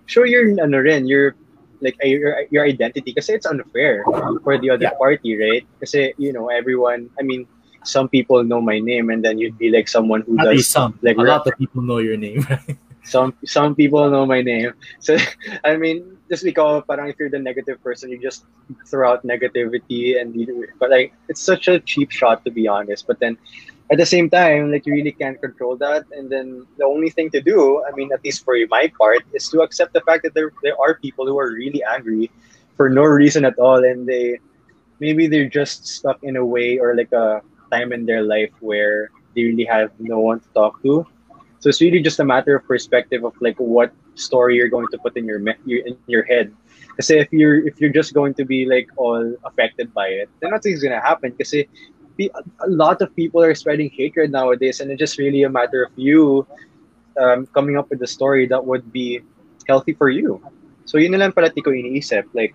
show your ano rin, your like your your identity because it's unfair for the other Yeah. party, right? Kasi you know everyone. I mean, some people know my name and then you'd be like someone who At does least some. like a lot of people know your name, right? some some people know my name. So I mean, just because parang if you're the negative person, you just throw out negativity and but like it's such a cheap shot to be honest. But then at the same time, like you really can't control that. And then the only thing to do, I mean, at least for my part, is to accept the fact that there there are people who are really angry for no reason at all, and they maybe they're just stuck in a way or like a time in their life where they really have no one to talk to. So it's really just a matter of perspective of like what story you're going to put in your in your head. Because if you're if you're just going to be like all affected by it, then nothing's gonna happen. Because a lot of people are spreading hatred nowadays, and it's just really a matter of you um, coming up with a story that would be healthy for you. So yun na lang pala ko iniisip. Like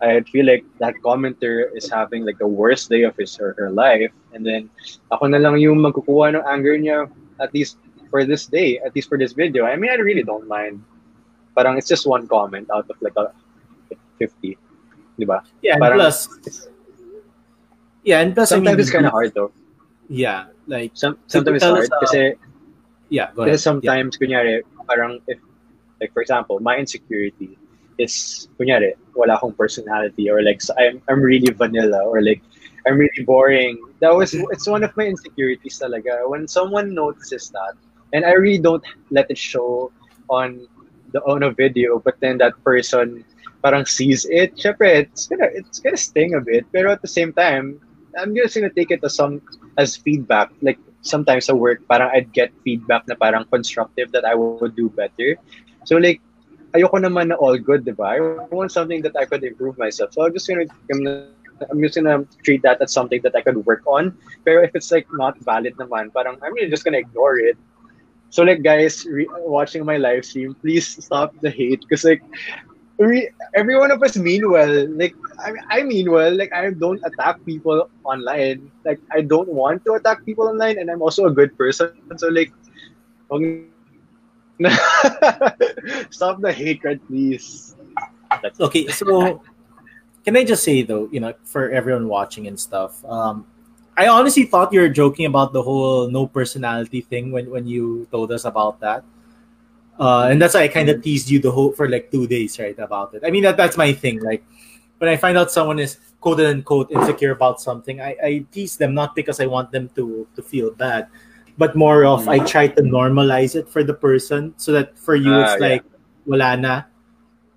I feel like that commenter is having like the worst day of his or her life, and then ako na lang yung magkukuha ng anger niya at least for this day, at least for this video. I mean, I really don't mind. Parang it's just one comment out of like a 50. Diba? Yeah, and Parang- plus, yeah, and plus, I Sometimes mean, it's kind of hard though. Yeah, like Some, sometimes it's hard us, uh, yeah, ahead. sometimes, kunyari, parang if, like for example, my insecurity, is kunyari, wala akong personality or like I'm I'm really vanilla or like I'm really boring. That was it's one of my insecurities talaga. When someone notices that, and I really don't let it show on the on a video, but then that person parang sees it. Syempre, it's gonna it's gonna sting a bit. Pero at the same time, I'm just gonna take it as some as feedback. Like sometimes at work, parang I'd get feedback na parang constructive that I would do better. So like ayoko naman na all good, di ba? I want something that I could improve myself. So I'm just gonna, I'm just gonna treat that as something that I could work on. Pero if it's like not valid naman, parang I'm really just gonna ignore it. So like guys re- watching my live stream, please stop the hate because like we, every one of us mean well. Like I, I mean well. Like I don't attack people online. Like I don't want to attack people online, and I'm also a good person. So like, Stop the hatred, please. That's okay, so can I just say though, you know, for everyone watching and stuff, um, I honestly thought you were joking about the whole no personality thing when when you told us about that. Uh, and that's why I kind of teased you the whole for like two days, right? About it. I mean, that that's my thing. Like when I find out someone is quote unquote insecure about something, I, I tease them not because I want them to to feel bad, but more of I try to normalize it for the person so that for you it's uh, like yeah. wala na.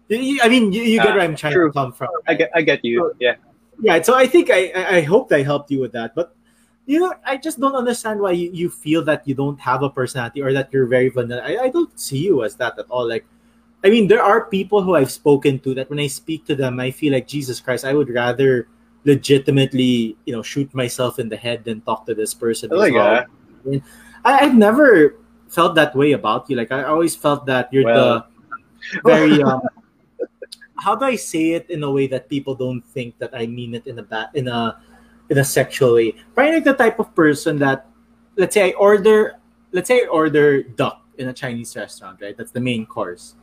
I mean, you, you get uh, where I'm trying true. to come from. I get, I get you. yeah. Yeah. So I think I, I hope I helped you with that, but you know, I just don't understand why you, you feel that you don't have a personality or that you're very vanilla. I, I don't see you as that at all. Like, I mean, there are people who I've spoken to that when I speak to them, I feel like Jesus Christ. I would rather legitimately, you know, shoot myself in the head than talk to this person. Oh, yeah. I, I've never felt that way about you. Like I always felt that you're well. the very um, how do I say it in a way that people don't think that I mean it in a bad in a in a sexual way. Probably like the type of person that let's say I order let's say I order duck in a Chinese restaurant, right? That's the main course.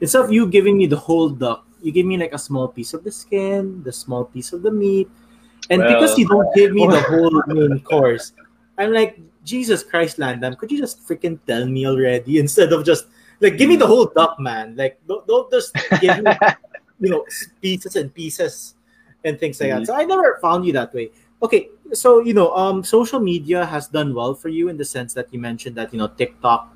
Instead of you giving me the whole duck, you give me like a small piece of the skin, the small piece of the meat. And well, because you don't give me the whole main course, I'm like, Jesus Christ, Landam, could you just freaking tell me already instead of just like give me the mm. whole duck, man? Like don't, don't just give me you know pieces and pieces and things like that. So I never found you that way. Okay, so you know, um, social media has done well for you in the sense that you mentioned that you know TikTok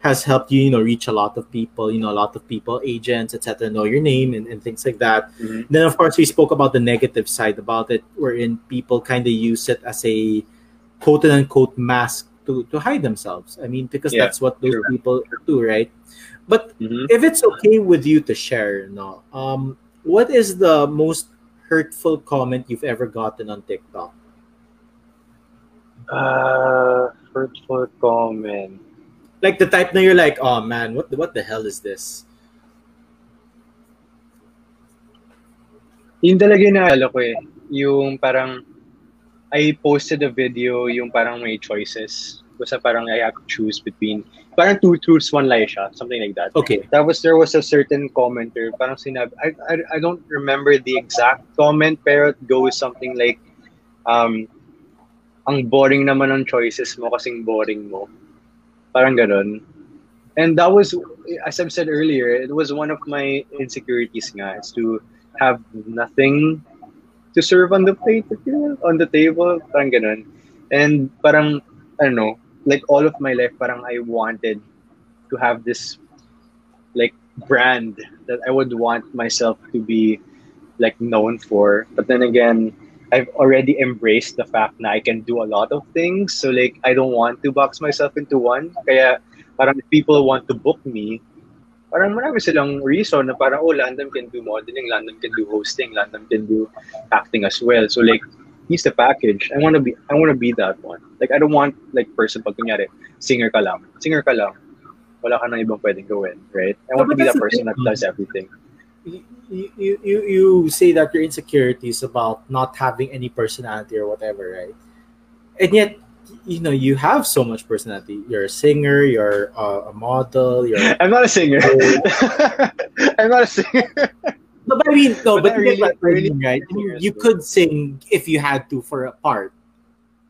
has helped you, you know, reach a lot of people, you know, a lot of people, agents, etc., know your name and, and things like that. Mm-hmm. Then of course we spoke about the negative side about it, wherein people kind of use it as a quote unquote mask to, to hide themselves. I mean, because yeah, that's what those true. people do, right? But mm-hmm. if it's okay with you to share, no, um, what is the most hurtful comment you've ever gotten on TikTok? Uh, hurtful comment. Like the type na you're like, oh man, what the, what the hell is this? Yung talaga na ko eh. Yung parang I posted a video yung parang may choices. Basta parang I have to choose between parang two truths, one lie siya. Something like that. Okay. That was, there was a certain commenter, parang sinabi, I, I, I don't remember the exact comment, pero it goes something like, um, ang boring naman ng choices mo kasing boring mo. Parang ganun. And that was, as I've said earlier, it was one of my insecurities nga, is to have nothing to serve on the plate, on the table, parang ganun. And parang, I don't know, like all of my life, parang I wanted to have this like brand that I would want myself to be like known for. But then again, I've already embraced the fact that I can do a lot of things. So like I don't want to box myself into one. Kaya parang if people want to book me, parang marami silang reason na parang, oh, Landam can do modeling, Landam can do hosting, Landam can do acting as well. So like, he's the package. I want to be, I want to be that one. Like, I don't want like person pag kunyari, singer ka lang. Singer ka lang. Wala ka nang ibang pwedeng gawin, right? I want to be that person that does everything. You, you, you, you say that your insecurities about not having any personality or whatever, right? And yet, you know you have so much personality. You're a singer. You're a, a model. You're. I'm not a singer. I'm not a singer. No, but I mean, no, but, but really, really right? You, you could sing if you had to for a part,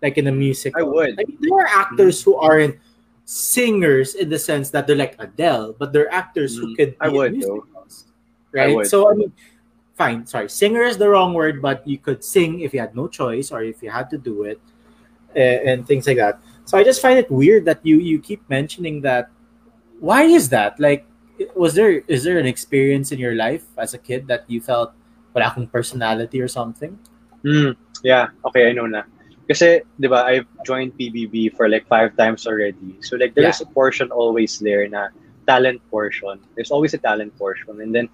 like in a music. I would. I mean, there are actors who aren't singers in the sense that they're like Adele, but they're actors mm, who could. I would. Right? would. So I mean, fine. Sorry, singer is the wrong word, but you could sing if you had no choice or if you had to do it, uh, and things like that. So I just find it weird that you you keep mentioning that. Why is that? Like, was there is there an experience in your life as a kid that you felt wala akong personality or something? Mm, yeah, okay, I know na. Kasi, di ba, I've joined PBB for like five times already. So like, there's a portion always there na talent portion. There's always a talent portion. And then,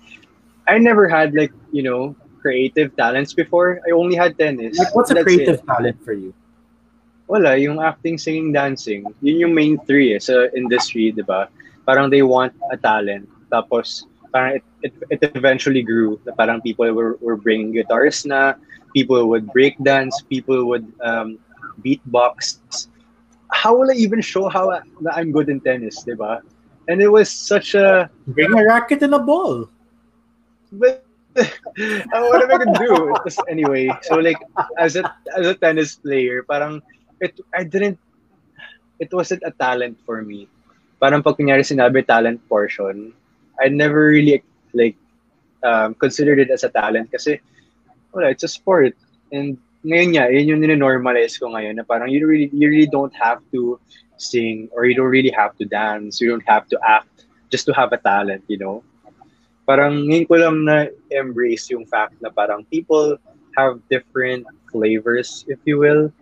I never had like, you know, creative talents before. I only had tennis. Like, what's a creative it. talent for you? Wala, yung acting, singing, dancing. Yun yung main three eh, sa industry, di ba? Parang they want a talent. Tapos, parang it, it, it eventually grew. Parang people were, were bringing guitars na, people would break dance, people would um, beatbox. How will I even show how I, I'm good in tennis, di ba? And it was such a Bring a racket and a ball. but what am I gonna do? Just anyway, so like as a as a tennis player, parang it I didn't it wasn't a talent for me. Parang pag kunyari sinabi talent portion, I never really like um, considered it as a talent kasi wala, it's a sport. And ngayon nga, yun yung nine-normalize ko ngayon na parang you really, you really don't have to sing or you don't really have to dance, you don't have to act just to have a talent, you know? Parang ngayon ko lang na embrace yung fact na parang people have different flavors, if you will.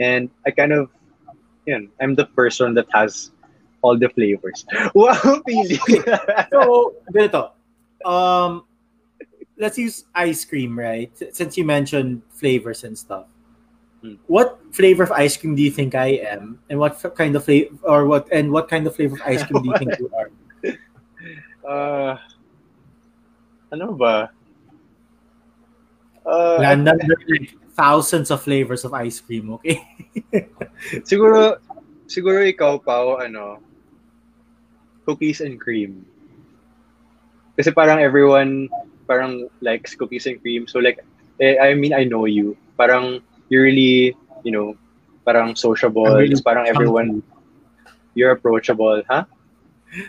And I kind of, yun, I'm the person that has all the flavors. Wow, Pili! So, ganito. Um, let's use ice cream, right? Since you mentioned flavors and stuff. Hmm. What flavor of ice cream do you think I am, and what f- kind of flavor, or what, and what kind of flavor of ice cream do you think you are? uh, ano ba? Uh, like thousands of flavors of ice cream. Okay. siguro, siguro ikaw, Pao, ano, cookies and cream. Kasi parang everyone, parang likes cookies and cream. So like, eh, I mean, I know you. Parang, you're really, you know, parang sociable. Really It's parang everyone, you're approachable. Huh?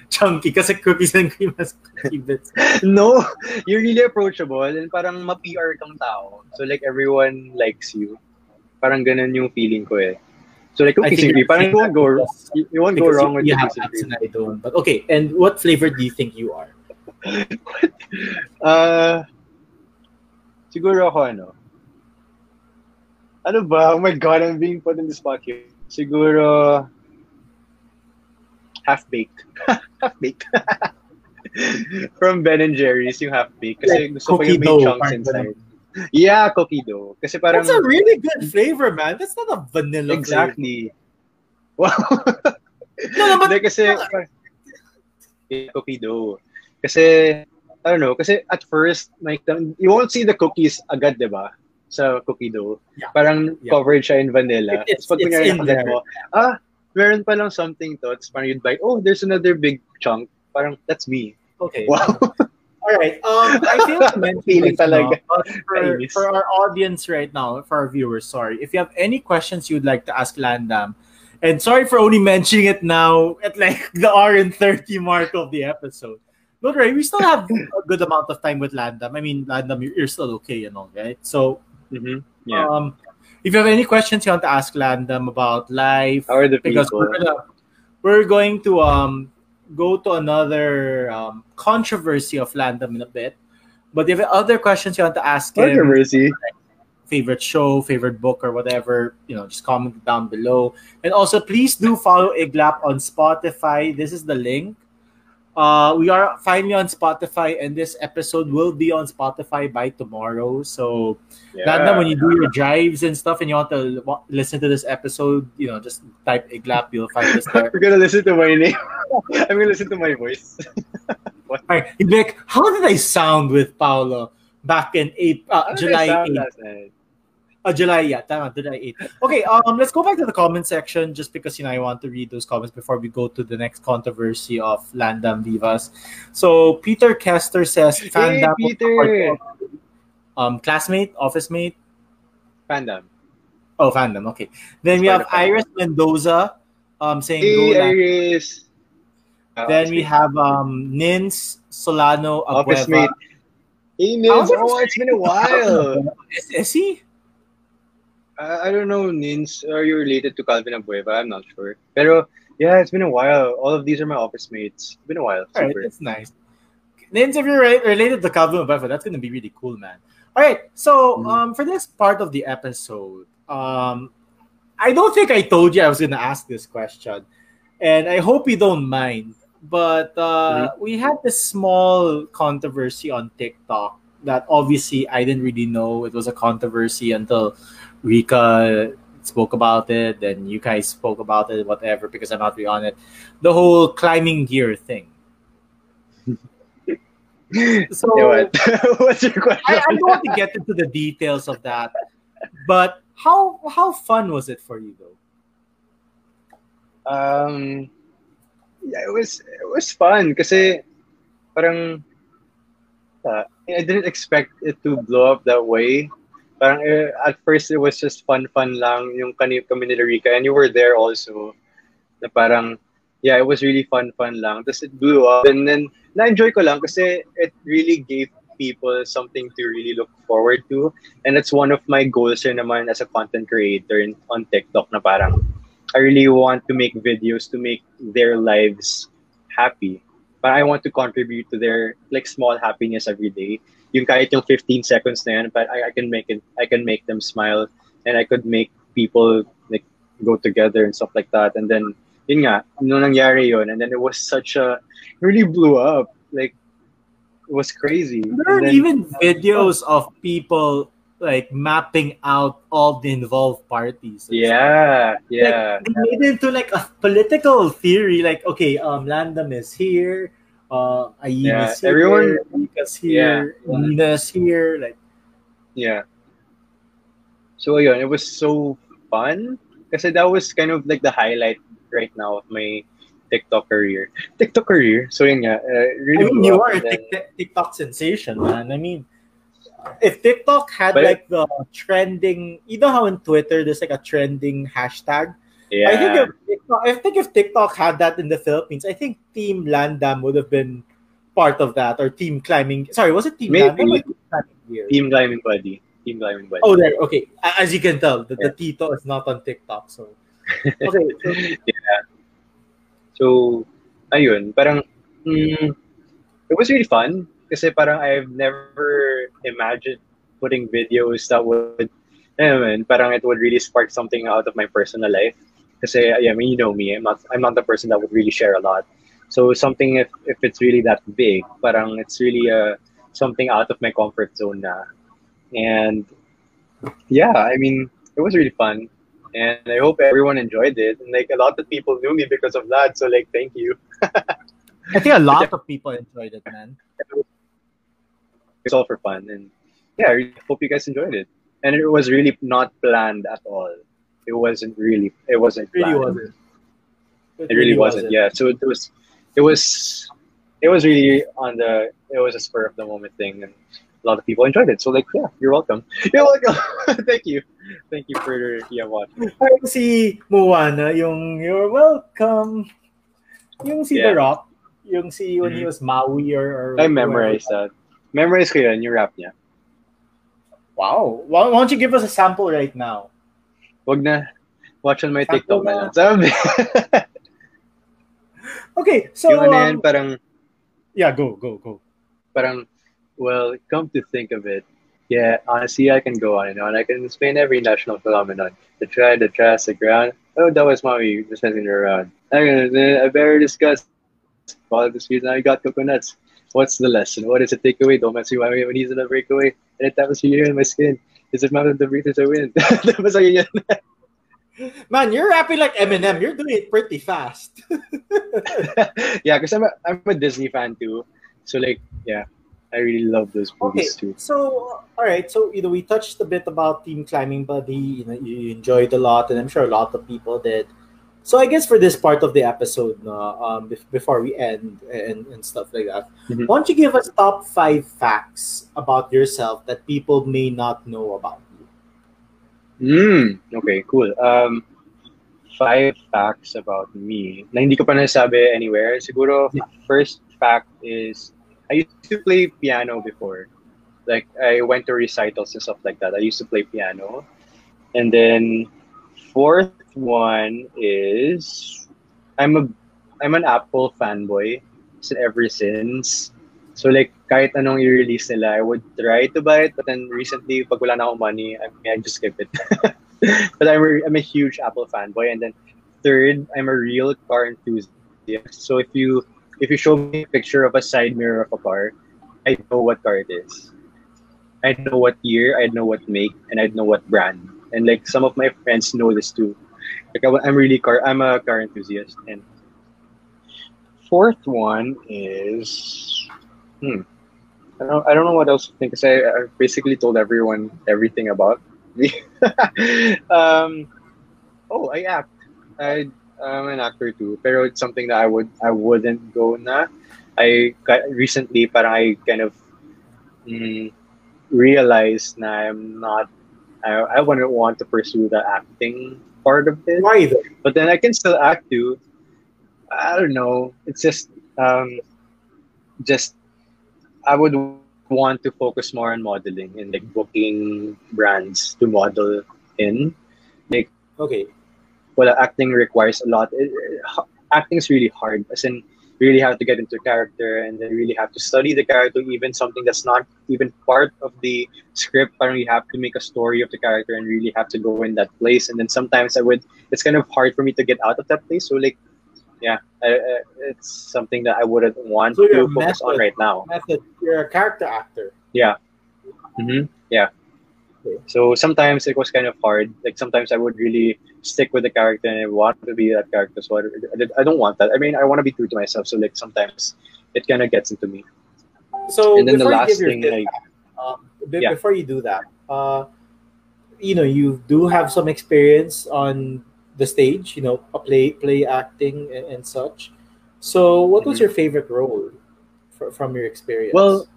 Chunky, kasi cookies and cream has cookie bits. No, you're really approachable and parang ma-PR kang tao. So like everyone likes you. Parang ganun yung feeling ko eh. So like cookies and cream, parang you won't go, you, you won't go wrong with you have cookies and abs cream. and I don't. But okay, and what flavor do you think you are? Uh, siguro ako ano. Ano ba? Oh my God, I'm being put in the spot here. Siguro, half-baked. half-baked. From Ben and Jerry's, yung half-baked. Kasi Like gusto ko yung may chunks parang inside. Yeah, cookie dough. Kasi parang, That's a really good flavor, man. That's not a vanilla flavor. exactly. Wow. No, no, but Hindi, kasi, yeah, cookie dough. Kasi, I don't know, kasi at first, like, you won't see the cookies agad, di ba? Sa cookie dough. Yeah. Parang Yeah. covered siya in vanilla. It- it's- Tapos pag it's in there. mo, ah, meron pa lang something to. Tapos parang you'd bite, oh, there's another big chunk. Parang, that's me. okay. Wow. All right. Um, I feel like talaga. for, for our audience right now, for our viewers, sorry. If you have any questions you'd like to ask Landam, and sorry for only mentioning it now at like the hour and 30 mark of the episode. Don't worry, we still have a good amount of time with Landam. I mean, Landam, you're, still okay, you know, right? So, Mhm. Yeah. um, if you have any questions you want to ask Landam about life, How are the because people? we're gonna we're going to um go to another um, controversy of Landam in a bit. But if other questions you want to ask him, Controversy. favorite show, favorite book, or whatever, you know, just comment down below. And also, please do follow Iglap on Spotify. This is the link. Uh, we are finally on Spotify, and this episode will be on Spotify by tomorrow. So, Landa, when you do your drives and stuff, and you want to listen to this episode, you know, just type Iglap, you'll find this. there. We're gonna listen to my name. I'm gonna listen to my voice. Alright, you'd like, how did I sound with Paolo back in April, uh, How did I July sound 8th? Last night? Uh, July, yeah, tama, July 8th. Okay, um, let's go back to the comment section just because, you know, I want to read those comments before we go to the next controversy of Landam Vivas. So, Peter Kester says, Hey, fandom, Peter! um, classmate, office mate, Fandom. oh, fandom, okay. Then we have. Iris Mendoza um, saying, Hey, go Iris. Uh, Then we have um, Nins Solano Office mate. Hey, Nins. Oh, it's been a while. Is, is he? I, I don't know, Nins. Are you related to Calvin Abueva? I'm not sure. Pero, yeah, it's been a while. All of these are my office mates. It's been a while. All right, that's nice. Nins, if you're re- related to Calvin Abueva, that's going to be really cool, man. All right, so Mhm. um, for this part of the episode, um, I don't think I told you I was going to ask this question, and I hope you don't mind. But uh, we had this small controversy on TikTok that obviously I didn't really know it was a controversy until Rika spoke about it, then you guys spoke about it, whatever, because I'm not really on it. The whole climbing gear thing. So what? What's your question? I, I don't want to get into the details of that, but how how fun was it for you though? Um, yeah, it was it was fun kasi parang uh, I didn't expect it to blow up that way. Parang eh, at first it was just fun fun lang yung kani kami ni Rika and you were there also. Na parang yeah, it was really fun fun lang. Tapos it blew up and then na-enjoy ko lang kasi it really gave people something to really look forward to. And it's one of my goals rin naman as a content creator in, on TikTok na parang I really want to make videos to make their lives happy. But I want to contribute to their like small happiness every day. Yung kahit yung 15 seconds na yan, but I, I can make it I can make them smile and I could make people like go together and stuff like that. And then yun nga, nung nangyari yun, and then it was such a really blew up. Like it was crazy. There are then- even videos of people like mapping out all the involved parties. Yeah, yeah. Like, they made it into like a political theory. Like, okay, um, Landam is here, uh, Ayin Yeah, is here, everyone- Rika's here, Yeah. Nina's here. Like, Yeah. So yeah, it was so fun kasi that was kind of like the highlight right now of my TikTok career. TikTok career. So yun nga, uh, really I mean, you are a then- TikTok sensation, man. I mean, if TikTok had But- like the trending, you know how on Twitter there's like a trending hashtag. Yeah. I think if TikTok, I think if TikTok had that in the Philippines, I think Team Landam would have been part of that or Team Climbing. Sorry, was it Team Maybe. Landam Team Climbing Gear? Team Climbing Buddy. Team Climbing Buddy. Oh, there. Okay, as you can tell, the, the Tito is not on TikTok. So okay, so, yeah. So, ayun, parang, mm, it was really fun kasi parang I've never imagined putting videos that would, I mean, parang it would really spark something out of my personal life. Kasi, I mean, you know me, I'm not, I'm not the person that would really share a lot. So something, if, if it's really that big, parang it's really uh, something out of my comfort zone na. And yeah, I mean, it was really fun and I hope everyone enjoyed it. And like a lot of people knew me because of that. So like, thank you. I think a lot of people enjoyed it, man. It's all for fun, and yeah, I really hope you guys enjoyed it. And it was really not planned at all. It wasn't really. It wasn't. It really planned. wasn't. It really wasn't. Yeah. So it was. It was. It was really on the. It was a spur of the moment thing, and a lot of people enjoyed it. So like, yeah, you're welcome. You're welcome. thank you. Thank you for yeah watching. Parang si Moana, yung You're Welcome. Yung si Yeah. The Rock, yung si when he Mhm. was Maui or, or I memorized that. Memorize ko yun, yung rap niya. Wow. Why, why don't you give us a sample right now? Wag na. Watch on my TikTok na lang. Sabi. Okay, so yung ano yan, um, parang, yeah, go, go, go. parang, well, come to think of it, yeah, honestly, I can go on and on. I can explain every national phenomenon. The try, the trash, the ground. Oh, that was mommy just messing around. I, I better discuss. Follow the streets, now you got coconuts. What's the lesson? What is the takeaway? Don't mess with my when he's in a breakaway. And it happens here in my skin. Is it mountain the breathers I win? Tapos ayun yan. Man, you're rapping like Eminem. You're doing it pretty fast. yeah, because I'm a, I'm a Disney fan too. So like, yeah, I really love those Okay, movies too. so all right, so you know we touched a bit about Team Climbing Buddy. You know you enjoyed a lot, and I'm sure a lot of people did. So I guess for this part of the episode, no, um, bef- before we end and, and stuff like that, Mhm. why don't you give us top five facts about yourself that people may not know about you? Mm, okay, cool. Um, five facts about me na hindi ko pa nasabi anywhere. Siguro, Yeah. first fact is, I used to play piano before. Like I went to recitals and stuff like that. I used to play piano. And then fourth one is I'm a I'm an Apple fanboy since ever since. So like kahit anong i-release nila, I would try to buy it, but then recently pag wala na akong money, I, mean, I just skip it. but I'm a, I'm a huge Apple fanboy and then third, I'm a real car enthusiast. So if you if you show me a picture of a side mirror of a car, I know what car it is. I know what year, I know what make, and I know what brand. And like some of my friends know this too. Like I'm really car, I'm a car enthusiast. And fourth one is, hmm, I don't, I don't know what else to think because I, I basically told everyone everything about me. um, oh, I act. I I'm an actor too, pero it's something that I would I wouldn't go na. I got recently, but I kind of mm, realized na I'm not. I I wouldn't want to pursue the acting part of it. Why though? But then I can still act too. I don't know. It's just um, just I would want to focus more on modeling and like booking brands to model in. Like okay, well, acting requires a lot. It, it, acting is really hard, as in really have to get into character and then really have to study the character, even something that's not even part of the script. But you have to make a story of the character and really have to go in that place. And then sometimes I would, it's kind of hard for me to get out of that place. So like, yeah, uh, it's something that I wouldn't want so to focus method, on right now. Method, you're a character actor. Yeah. Mm-hmm. Yeah. So sometimes it was kind of hard. Like sometimes I would really stick with the character and I want to be that character. So I, I don't want that. I mean, I want to be true to myself. So like sometimes it kind of gets into me. So and then the last thing, like, uh, b- yeah. before you do that, uh, you know, you do have some experience on the stage. You know, play play acting and, and such. So, what was mm-hmm. your favorite role for, from your experience? Well,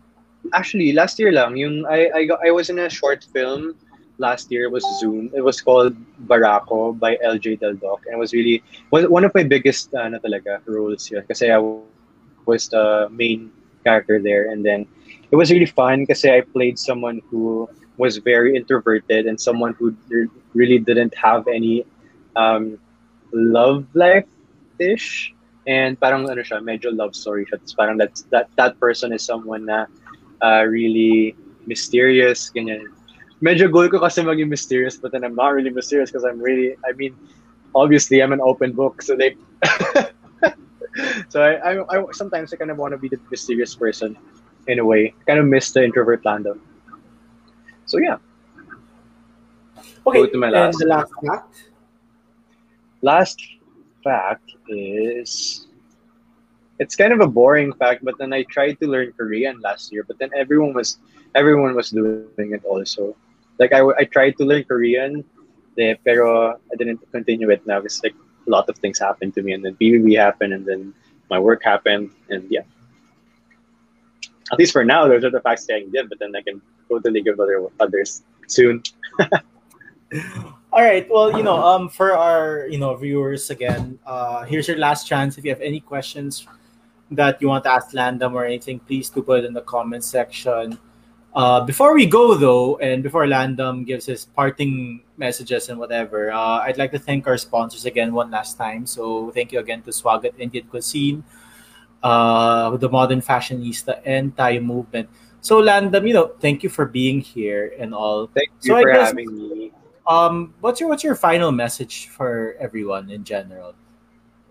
actually last year lang yung I I I was in a short film last year. It was Zoom. It was called Barako by LJ Del Doc. And it was really one, one of my biggest uh, na talaga roles yun. Kasi I was the main character there. And then it was really fun kasi I played someone who was very introverted and someone who really didn't have any um, love life ish and parang ano siya medyo love story siya. Parang that that that person is someone na uh, really mysterious, ganyan. Medyo goal ko kasi maging mysterious, but then I'm not really mysterious because I'm really, I mean, obviously I'm an open book, so they, so I, I, I, sometimes I kind of want to be the mysterious person in a way, kind of miss the introvert Lando. So yeah. Okay, Go to my last. and the last fact. Last fact is it's kind of a boring fact, but then I tried to learn Korean last year, but then everyone was everyone was doing it also. Like I, I tried to learn Korean, eh, pero I didn't continue it now because like a lot of things happened to me, and then PBB happened, and then my work happened, and yeah. At least for now, those are the facts that I did, but then I can totally give other others soon. All right. Well, you know, um, for our you know viewers again, uh, here's your last chance. If you have any questions that you want to ask Landam or anything, please do put it in the comment section. Uh, before we go though, and before Landam gives his parting messages and whatever, uh, I'd like to thank our sponsors again one last time. So thank you again to Swagat Indian Cuisine, uh, the Modern Fashionista, and Thai Movement. So Landam, you know, thank you for being here and all. Thank you so for guess, having me. Um, what's your what's your final message for everyone in general?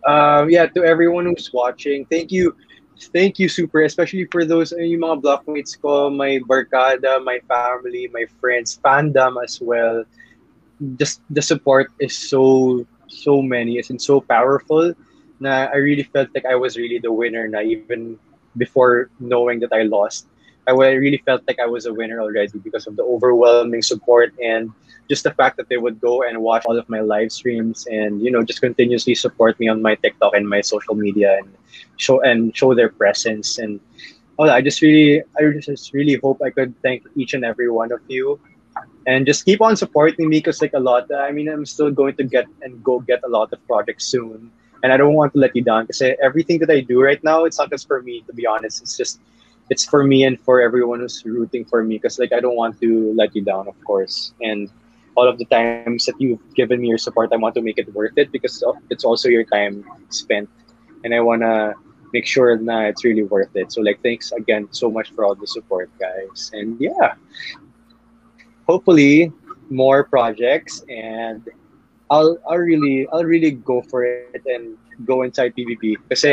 Um, yeah, to everyone who's watching, thank you. Thank you super, especially for those uh, yung mga blockmates ko, my barkada, my family, my friends, fandom as well. Just the support is so so many, it's so powerful. Na I really felt like I was really the winner. Na even before knowing that I lost, I really felt like I was a winner already because of the overwhelming support and just the fact that they would go and watch all of my live streams and you know just continuously support me on my TikTok and my social media and show and show their presence. And oh I just really I just really hope I could thank each and every one of you and just keep on supporting me because like a lot I mean I'm still going to get and go get a lot of projects soon. And I don't want to let you down because eh, everything that I do right now it's not just for me to be honest. It's just it's for me and for everyone who's rooting for me because like I don't want to let you down, of course. And all of the times that you've given me your support, I want to make it worth it because it's also your time spent, and I wanna make sure that it's really worth it. So like, thanks again so much for all the support, guys. And yeah, hopefully more projects and I'll I'll really I'll really go for it and go inside PBB because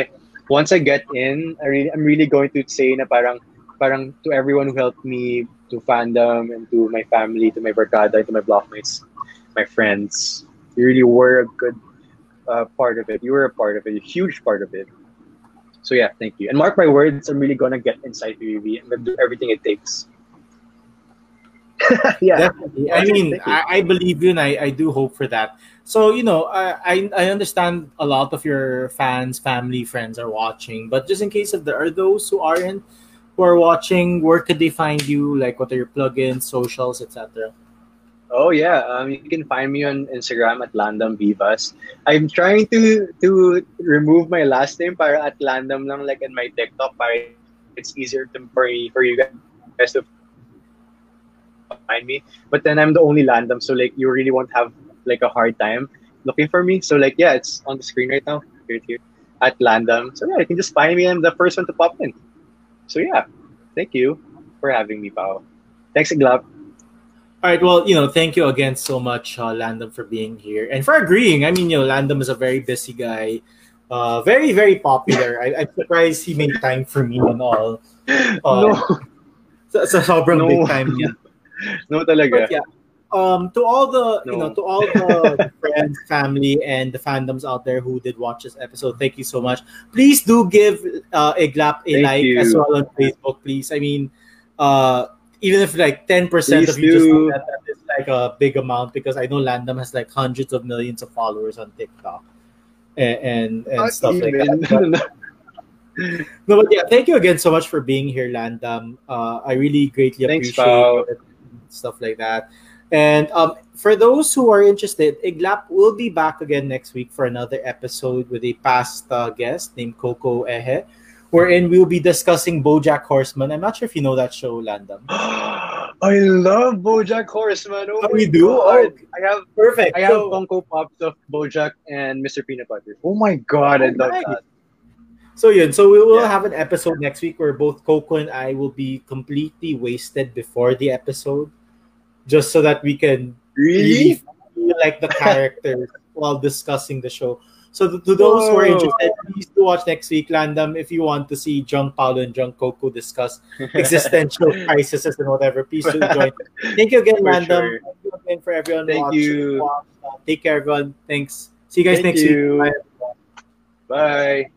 once I get in, I really I'm really going to say na parang parang to everyone who helped me to fandom and to my family, to my barkada, to my blockmates, my friends. You really were a good uh, part of it. You were a part of it, a huge part of it. So yeah, thank you. And mark my words, I'm really gonna get inside PBB. I'm gonna do everything it takes. yeah, Definitely. I mean, I, I, believe you, and I, I do hope for that. So you know, I, I understand a lot of your fans, family, friends are watching, but just in case if there are those who aren't, who are watching, where could they find you? Like, what are your plugins, socials, etc. Oh yeah, um, you can find me on Instagram at Landam Vivas. I'm trying to to remove my last name para at Landam lang like in my TikTok para it's easier to, for for you guys to find me. But then I'm the only Landam, so like you really won't have like a hard time looking for me. So like yeah, it's on the screen right now. Here, here at Landam. So yeah, you can just find me. I'm the first one to pop in. So yeah, thank you for having me, Pao. Thanks, Iglap. All right. Well, you know, thank you again so much, uh, for being here and for agreeing. I mean, you know, Landam is a very busy guy, uh, very, very popular. I, am surprised he made time for me and all. Uh, no. Sa, sa sobrang no. big time niya. no talaga. But yeah. Um, to all the no. you know to all the friends, family, and the fandoms out there who did watch this episode, thank you so much. Please do give uh, Iglap a thank like you. as well on Facebook, please. I mean, uh, even if like ten percent of you do. just know that, that is like a big amount because I know Landam has like hundreds of millions of followers on TikTok and and, and stuff even. like that. But, no, but yeah, thank you again so much for being here, Landam. Uh, I really greatly Thanks, appreciate it stuff like that. And um, for those who are interested, Iglap will be back again next week for another episode with a past uh, guest named Coco Ehe, wherein we'll be discussing BoJack Horseman. I'm not sure if you know that show, Landam. I love BoJack Horseman. Oh, oh you do? Oh, I have perfect. I have so, Funko Pops of BoJack and Mr. Peanut Butter. Oh my god, oh, I love that. So yeah, so we will yeah. have an episode next week where both Coco and I will be completely wasted before the episode just so that we can really, feel like the characters while discussing the show. So to, to those Whoa. who are interested, please do watch next week, Landam. If you want to see Jung Paolo and Jung Coco discuss existential crises and whatever, please do join. Thank you again, for Landam. Sure. Thank you again for everyone Thank watching. You. Take care, everyone. Thanks. See you guys Thank next you. week. Bye. Bye.